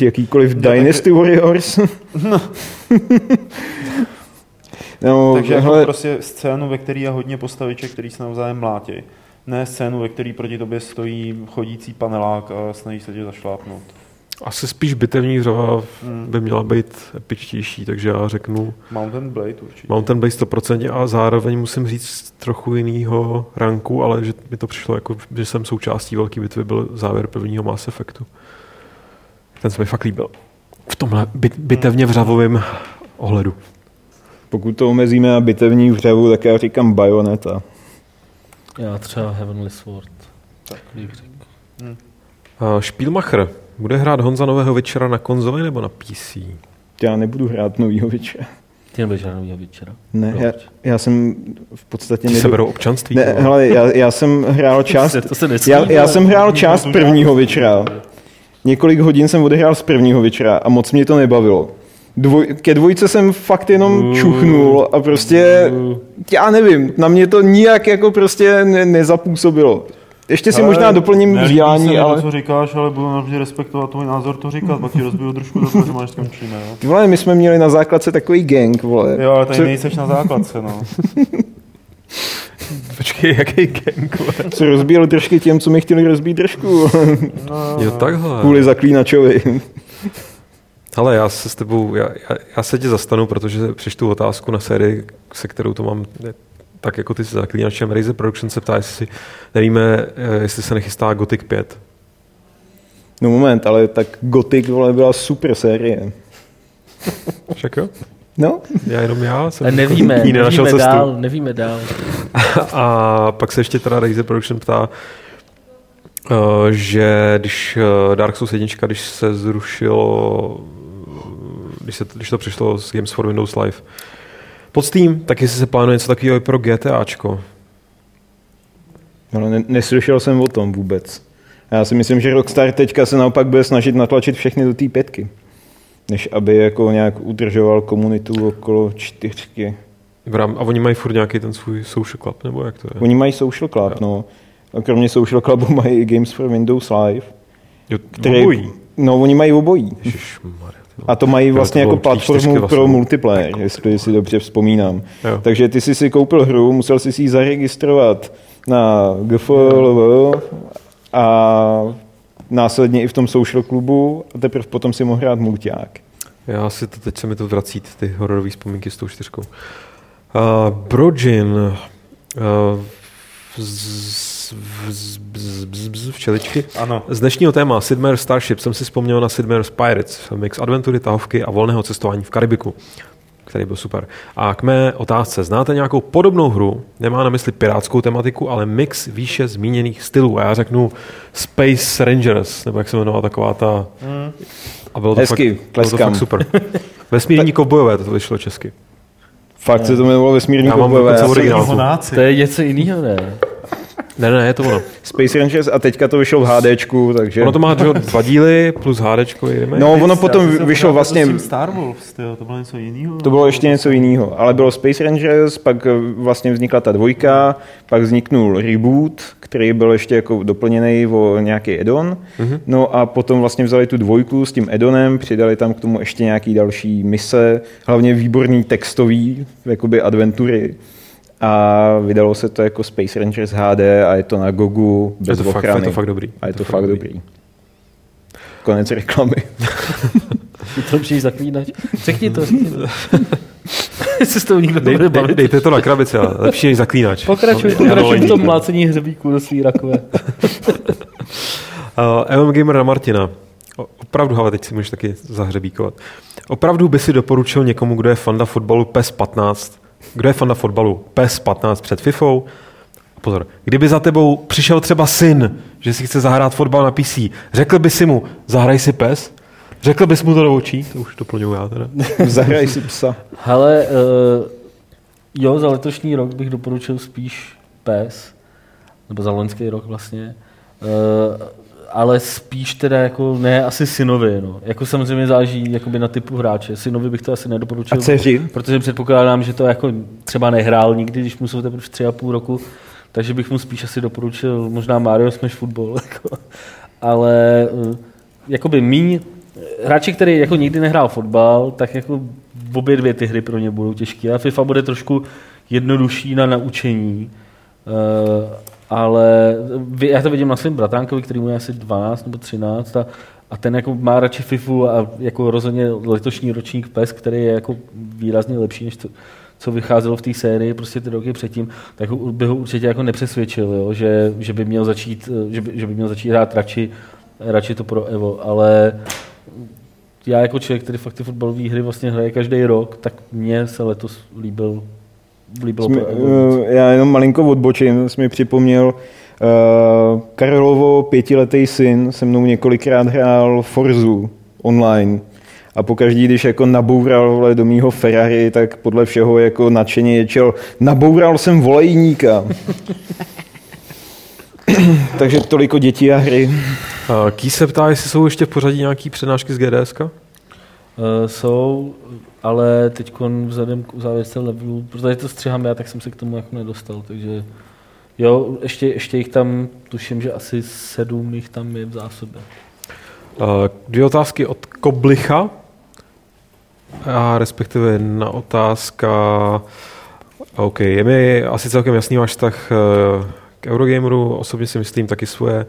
Jakýkoliv No, Dynasty Warriors. no, Takže jako hele, prostě scénu, ve které je hodně postaviček, který se navzájem mlátí. Ne scénu, ve který proti tobě stojí chodící panelák a snaží se tě zašlápnout. Asi spíš bitevní hra by měla být epičtější, takže já řeknu Mountain Blade určitě. Mountain Blade 100% a zároveň musím říct trochu jinýho ranku, ale že mi to přišlo jako, že jsem součástí velké bitvy, byl závěr prvního Mass Effectu. Ten se mi fakt líbil. V tomhle bit, bitevně vřavovém ohledu. Pokud to omezíme na bitevní vřavu, tak já říkám Bayonetta. Já třeba Heavenly Sword. Tak, bych řekl. Uh, Spielmacher. Bude hrát Honza nového večera na konzoli nebo na PC? Já nebudu hrát novýho večera. Ty nebudeš žádného večera. Ne, já, já jsem v podstatě... Ti nedo- seberou občanství? Ne, hele, já, já jsem hrál část... To se nesmí, já, já ale- jsem hrál část prvního večera. Několik hodin jsem odehrál z prvního večera a moc mě to nebavilo. Dvoj, ke dvojce jsem fakt jenom čuchnul a prostě, já nevím, na mě to nijak jako prostě ne, nezapůsobilo. Ještě si možná doplním se vzdělání, ale... Co říkáš, ale budu navždy respektovat tvůj názor to říkat, pak ti rozbiju trošku do toho, až skončíme. Jo? Ty vole, my jsme měli na základce takový gang, vole. jo, ale tady co, nejseš na základce, no. Počkej, jaký gang? vole? co rozbíjel držky těm, co mi chtěli rozbít držku. no Jo, takhle. Kvůli zaklínačovi. Hele, já se s tebou, já, já, já se tě zastanu, protože přečtu otázku na sérii, se kterou to mám ne, tak jako ty se zaklínačem. Razer Production se ptá, jestli si nevíme, eh, jestli se nechystá Gothic 5. No moment, ale tak Gothic, vole, byla super série. Však jo? No, Já jenom já jsem Ale nevíme, jí nenašel nevíme cestu. dál, nevíme dál. A pak se ještě teda Razer Production ptá, eh, že když eh, Dark Souls 1, když se zrušilo, když, se, když to přišlo z Games for Windows Live pod Steam, tak jestli se plánuje něco takového i pro GTAčko. ale ne, neslyšel jsem o tom vůbec. Já si myslím, že Rockstar teďka se naopak bude snažit natlačit všechny do té pětky. Než aby jako nějak udržoval komunitu okolo čtyřky. A oni mají furt nějaký ten svůj social club, nebo jak to je? Oni mají Social Club, no. A kromě Social Clubu mají i Games for Windows Live. Jo, Který, obojí. No, oni mají obojí. Ježišmarja. A to mají vlastně to jako platformu vlastně. pro multiplayer, jestli si dobře vzpomínám. Jo. Takže ty jsi si koupil hru, musel jsi si ji zaregistrovat na GFLV a následně i v tom social klubu a teprve potom si mohl hrát mulťák. Já si to, teď se mi to vrací, ty hororové vzpomínky s tou čtyřkou. Uh, Brojin, uh, z, z, z, z, z, včeličky. Ano. Z dnešního téma Sid Meier's Starship jsem si vzpomněl na Sid Meier's Pirates, mix adventury, tahovky a volného cestování v Karibiku, který byl super. A k mé otázce, znáte nějakou podobnou hru, nemá na mysli pirátskou tematiku, ale mix výše zmíněných stylů. A já řeknu Space Rangers, nebo jak se jmenovala taková ta... A bylo to, Hezky, fakt, bylo to fakt super. Vesmírní kovbojové, to vyšlo česky. Fakt se to jmenovalo mám kovbojové. Já originál. To je něco jiného, ne? Ne, ne, je to ono. Space Rangers a teďka to vyšlo v HDčku, takže... Ono to má dva díly plus remake. No, ono potom vyšlo vlastně... tím Star Wars, tyjo, to bylo něco jiného. To bylo ještě něco jiného, ale bylo Space Rangers, pak eh, vlastně vznikla ta dvojka, pak vzniknul reboot, který byl ještě jako doplněný o nějaký addon, mm-hmm. no a potom vlastně vzali tu dvojku s tím addonem, přidali tam k tomu ještě nějaký další mise, hlavně výborný textový, jakoby adventury. A vydalo se to jako Space Rangers HD a je to na Gogu je bez to, fakt, ochrany. je to fakt dobrý. A je to, fakt dobrý. Konec reklamy. Ty to přijde zaklínač. Řekni to, řekni to. Jestli s tou nikdo Dej, nebude dej, bavit. dejte to na krabici, ale lepší než zaklínač. Pokračuj, pokračuj v tom mlácení hřebíku do svý rakve. Uh, MM Gamer na Martina. Opravdu, ale teď si můžeš taky zahřebíkovat. Opravdu by si doporučil někomu, kdo je fanda fotbalu PES 15, kdo je fanda fotbalu PES 15 před FIFou? Pozor, kdyby za tebou přišel třeba syn, že si chce zahrát fotbal na PC, řekl by si mu, zahraj si PES? Řekl bys mu to do očí? To už doplňuju já teda. Zahraj si psa. Hele, uh, jo, za letošní rok bych doporučil spíš PES, nebo za loňský rok vlastně, uh, ale spíš teda jako ne asi synovi, no. Jako samozřejmě záleží jakoby na typu hráče. Synovi bych to asi nedoporučil. A dceři? Protože předpokládám, že to jako třeba nehrál nikdy, když mu jsou teprve tři a půl roku, takže bych mu spíš asi doporučil možná Mario Smash Football. Jako. Ale uh, jakoby míň, hráči, který jako nikdy nehrál fotbal, tak jako obě dvě ty hry pro ně budou těžké. A FIFA bude trošku jednodušší na naučení. Uh, ale já to vidím na svém bratánkovi, který mu je asi 12 nebo 13 a, a ten jako má radši FIFU a jako rozhodně letošní ročník PES, který je jako výrazně lepší, než to, co vycházelo v té sérii prostě ty roky předtím, tak by ho určitě jako nepřesvědčil, jo? Že, že, by měl začít, že, by, že by měl začít hrát radši, radši to pro Evo, ale já jako člověk, který fakt ty fotbalové hry vlastně hraje každý rok, tak mně se letos líbil, líbilo Jsme, eh, já jenom malinko odbočím, jsi mi připomněl, uh, Karlovo pětiletý syn se mnou několikrát hrál Forzu online. A pokaždý, když jako naboural vole, do mýho Ferrari, tak podle všeho jako nadšeně ječel, naboural jsem volejníka. Takže toliko dětí a hry. Uh, Ký se ptá, jestli jsou ještě v pořadí nějaký přednášky z GDSK? Eh, jsou, ale teď vzhledem k uzávěrce levelu, protože to střihám já, tak jsem se k tomu jako nedostal, takže jo, ještě, ještě jich tam, tuším, že asi sedm jich tam je v zásobě. Uh, dvě otázky od Koblicha. A respektive jedna otázka. OK, je mi asi celkem jasný váš vztah eh, k Eurogameru. Osobně si myslím taky svoje.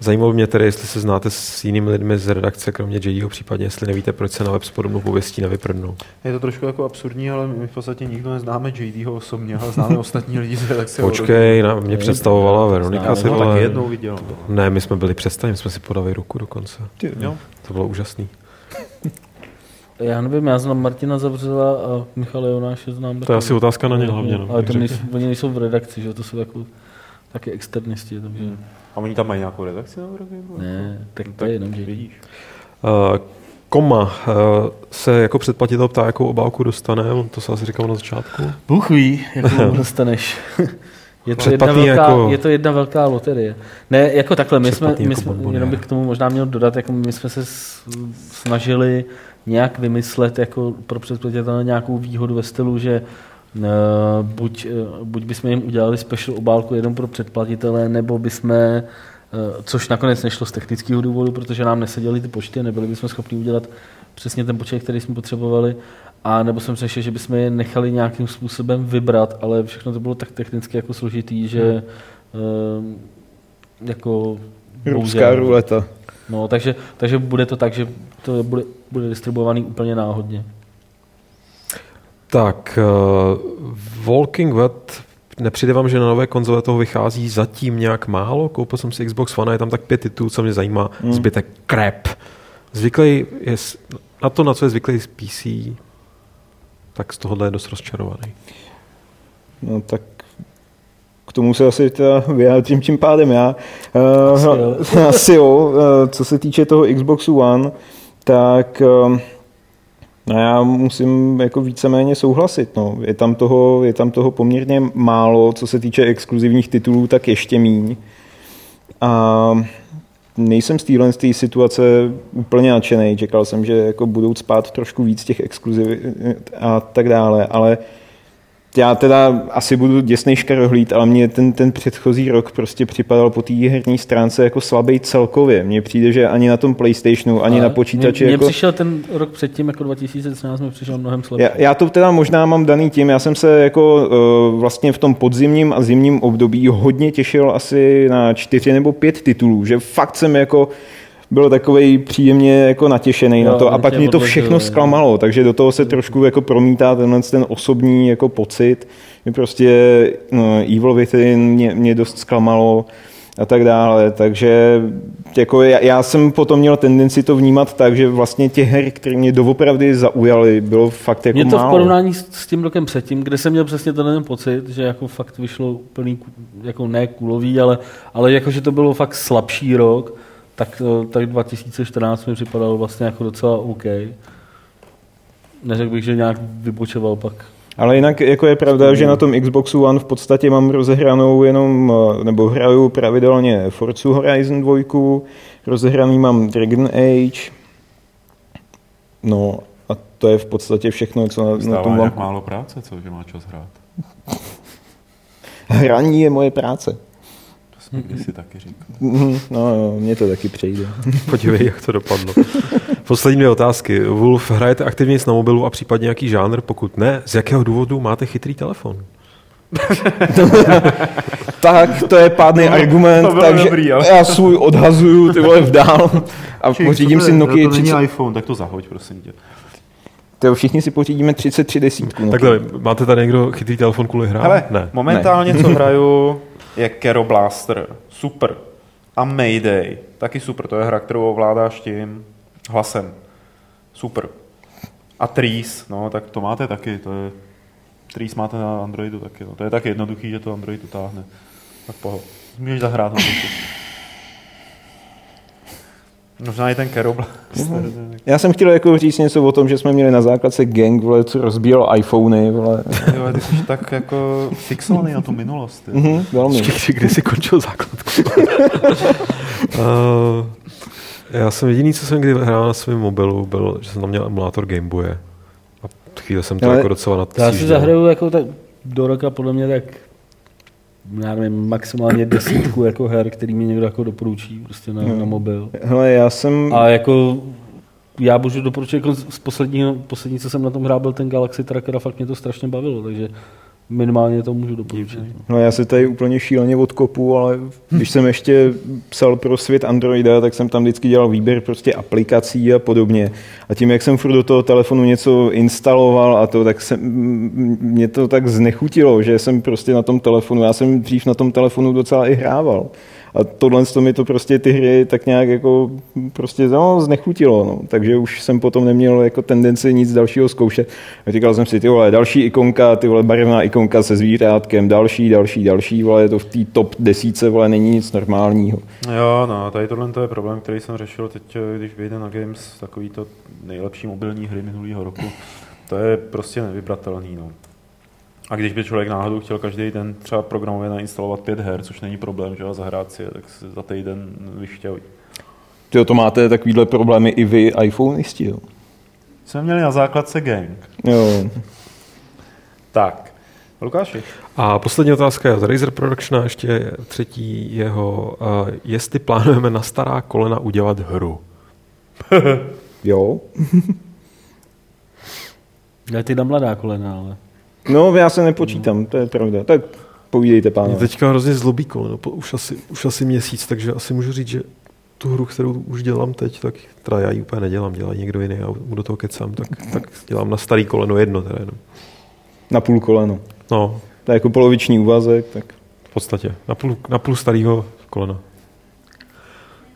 Zajímalo mě tedy, jestli se znáte s jinými lidmi z redakce, kromě JDho, případně jestli nevíte, proč se na web s podobnou pověstí nevyprdnou. Je to trošku jako absurdní, ale my v podstatě nikdo neznáme JDho osobně, ale známe ostatní lidi z redakce. Počkej, na mě představovala Veronika. Známe, Ty No, vole. tak jednou viděl. Ne, my jsme byli my jsme si podali ruku dokonce. Jo. To bylo úžasný. Já nevím, já znám Martina Zavřela a Michala Jonáše znám. To je asi otázka na ně hlavně. No, ale to nejsou, oni nejsou v redakci, že jo, to jsou jako taky externisti, takže A oni tam mají nějakou redakci na Eurogameru? ne, tak No, to je jenom JD. Vidíš. Uh, Koma uh, se jako předplatitel ptá, jakou obálku dostane, on to se asi říkal na začátku. Bůh ví, jakou dostaneš. Je to, jedna velká, jako- je to jedna velká loterie. Ne, jako takhle, my jsme, Předplatný my jako jsme bonboniér. jenom bych k tomu možná měl dodat, jako my jsme se snažili nějak vymyslet jako pro předplatitele nějakou výhodu ve stylu, že uh, buď, uh, buď bychom jim udělali special obálku jenom pro předplatitele, nebo bychom, uh, což nakonec nešlo z technického důvodu, protože nám neseděly ty počty, nebyli bychom schopni udělat přesně ten počet, který jsme potřebovali, a nebo jsem přešel, že bychom je nechali nějakým způsobem vybrat, ale všechno to bylo tak technicky jako složitý, že um, jako Ruská ruleta. No, takže, takže bude to tak, že to bude, bude distribuovaný úplně náhodně. Tak, uh, Walking Dead, nepřijde vám, že na nové konzole toho vychází zatím nějak málo? Koupil jsem si Xbox One a je tam tak pět titulů, co mě zajímá, Hmm. zbytek crap. Zvyklý je, na to, na co je zvyklý z PC, tak z tohohle je dost rozčarovaný. No tak k tomu se asi teda vyjádřím tím pádem já. Asi Uh, jo. asi jo. Uh, co se týče toho Xboxu One, tak uh, no já musím jako víceméně souhlasit. No. Je, tam toho, je tam toho poměrně málo, co se týče exkluzivních titulů, tak ještě míň. A nejsem z téhle situace úplně nadšený. Čekal jsem, že jako budou spát trošku víc těch exkluziv a tak dále, ale já teda asi budu děsnej škarohlíd, ale mně ten, ten předchozí rok prostě připadal po té herní stránce jako slabý celkově. Mně přijde, že ani na tom Playstationu, ani Ale na počítači Mně, jako... přišel ten rok předtím, jako 2013, mi přišel mnohem slabší. Já, já to teda možná mám daný tím, já jsem se jako uh, vlastně v tom podzimním a zimním období hodně těšil asi na čtyři nebo pět titulů, že fakt jsem jako byl takový příjemně jako natěšený Jo, na to a pak mě to všechno zklamalo, takže do toho se trošku jako promítá tenhle ten osobní jako pocit, že prostě no, Evil Within mě, mě dost zklamalo a tak dále, takže jako já, já jsem potom měl tendenci to vnímat tak, že vlastně těch her, které mě doopravdy zaujaly, bylo fakt jako Mě to v málo. porovnání s, tím rokem předtím, kde jsem měl přesně ten pocit, že jako fakt vyšlo úplný, ku- jako ne kulový, ale, ale jako, že to bylo fakt slabší rok, tak, eh, tak 2014 mi připadal vlastně jako docela OK. Neřekl bych, že nějak vybočoval pak. Ale jinak jako je pravda, že na tom Xboxu One v podstatě mám rozehranou jenom, eh, nebo hraju pravidelně Forza Horizon 2, rozehraný mám Dragon Age, no a to je v podstatě všechno, co na, na tom mám. málo práce, co, že má čas hrát. Hraní je moje práce. To jsem kdysi taky říkal. Mhm, No, no, mně to taky přejde. Podívej, jak to dopadlo. Poslední dvě otázky. Wolf, hrajete aktivně na mobilu a případně nějaký žánr? Pokud ne, z jakého důvodu máte chytrý telefon? tak to je pádný argument, to bylo takže dobrý, ale- já svůj odhazuju ty vole vdál a pořídím si Nokia To není 30. iPhone, tak to zahoď, prosím tě. To všichni si pořídíme 33 desítku. Nokia. Takhle, máte tady někdo chytrý telefon kvůli hrám? Hele, ne. momentálně co hraju je Kero Blaster. Super. A Mayday. Taky super. To je hra, kterou ovládáš tím hlasem. Super. A Trees. No, tak to máte taky. To je... Trees máte na Androidu taky. No. To je tak jednoduchý, že to Android utáhne. Tak poho. Můžeš zahrát na. Možná i ten Kero Blaster. Já jsem chtěl jako říct něco o tom, že jsme měli na základce gang, vole, co rozbíjel iPhony, vole. Jo, ty jsi tak jako fixovaný na tu minulost. Mhm, velmi. Počkej, kdy jsi končil základku? uh, já jsem jediný, co jsem kdy hrál na svém mobilu, byl, že jsem tam měl emulátor Gameboye. A chvíli jsem to Ale jako docela Já si zahraju jako tak do roka podle mě tak já nevím, maximálně desítku jako her, který mi někdo jako doporučí prostě na, na mobil. Hele, já jsem... A jako já můžu doporučit, jako z posledního, poslední, co jsem na tom hrál, byl ten Galaxy Tracker a fakt mě to strašně bavilo, takže minimálně to můžu doporučit. No já se tady úplně šíleně odkopu, ale když jsem ještě psal pro svět Androida, tak jsem tam vždycky dělal výběr prostě aplikací a podobně. A tím, jak jsem furt do toho telefonu něco instaloval a to, tak se, mě to tak znechutilo, že jsem prostě na tom telefonu, já jsem dřív na tom telefonu docela i hrával. A tohle to mi to prostě ty hry tak nějak jako prostě no, znechutilo. No. Takže už jsem potom neměl jako tendenci nic dalšího zkoušet. A říkal jsem si, ty vole, další ikonka, ty vole, barevná ikonka se zvířátkem, další, další, další, vole, to v té top desíce, vole, není nic normálního. Jo, no, tady tohle to je problém, který jsem řešil teď, když vyjde na Games takový to nejlepší mobilní hry minulého roku. To je prostě nevybratelný, no. A když by člověk náhodou chtěl každý den třeba programově nainstalovat pět her, což není problém, že a zahrát si je, tak se za týden vyšťaví. Ty to máte takovýhle problémy i vy, iPhoneisti, jo? Jsme měli na základce gang. Jo. Tak, Lukáši. A poslední otázka je z Razer Production, a ještě třetí jeho, uh, jestli plánujeme na stará kolena udělat hru. Jo. Ne, ty na mladá kolena, ale No, já se nepočítám, to je pravda. Tak povídejte, Mě pánové. teďka hrozně zlobí koleno, po- už asi, už asi měsíc, takže asi můžu říct, že tu hru, kterou už dělám teď, tak teda já ji úplně nedělám, dělá někdo jiný, já mu do toho kecám, tak, tak dělám na starý koleno jedno teda jenom. Na půl koleno. No, To je jako poloviční úvazek, tak v podstatě, na půl, na půl starého kolena.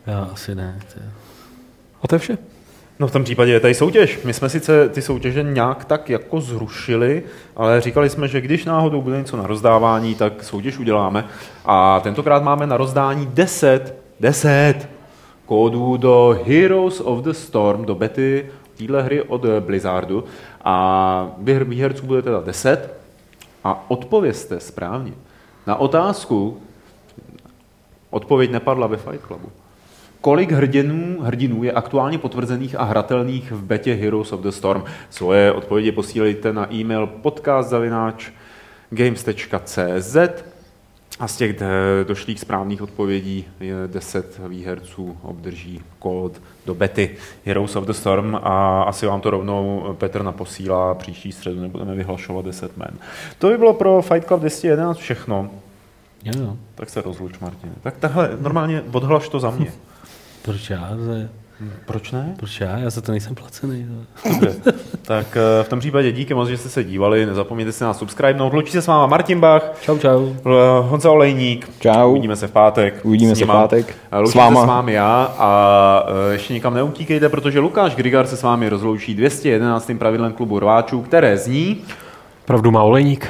já asi ne. Tě. A to je vše. No v tom případě je tady soutěž. My jsme sice ty soutěže nějak tak jako zrušili, ale říkali jsme, že když náhodou bude něco na rozdávání, tak soutěž uděláme. A tentokrát máme na rozdání 10, 10 kódů do Heroes of the Storm, do bety téhle hry od Blizzardu. A výher- výherců bude teda 10. A odpovězte správně na otázku, odpověď nepadla ve Fight Clubu. Kolik hrdinů, hrdinů je aktuálně potvrzených a hratelných v betě Heroes of the Storm? Svoje odpovědi posílejte na e-mail podcast.games.cz a z těch eh, došlých správných odpovědí je 10 výherců obdrží kód do bety Heroes of the Storm a asi vám to rovnou Petr naposílá příští středu, nebudeme vyhlašovat 10 men. To by bylo pro Fight Club 211 všechno. Jo, jo. Tak se rozluč, Martin. Tak tahle, normálně odhlaš to za mě. Proč já? Ze, Proč ne? proč já? Já za to nejsem placený. Dobře. Tak eh, v tom případě díky moc, že jste se dívali. Nezapomeňte si nás subscribenout. Loučí se s váma Martin Bach, Čau, čau. L- Honza Olejník. Čau. Uvidíme se v pátek. Uvidíme se v pátek. Loučí S váma. se s vámi já a eh, ještě nikam neutíkejte, protože Lukáš Grigar se s vámi rozloučí 211. pravidlem klubu rváčů, které zní... Pravdu má olejník.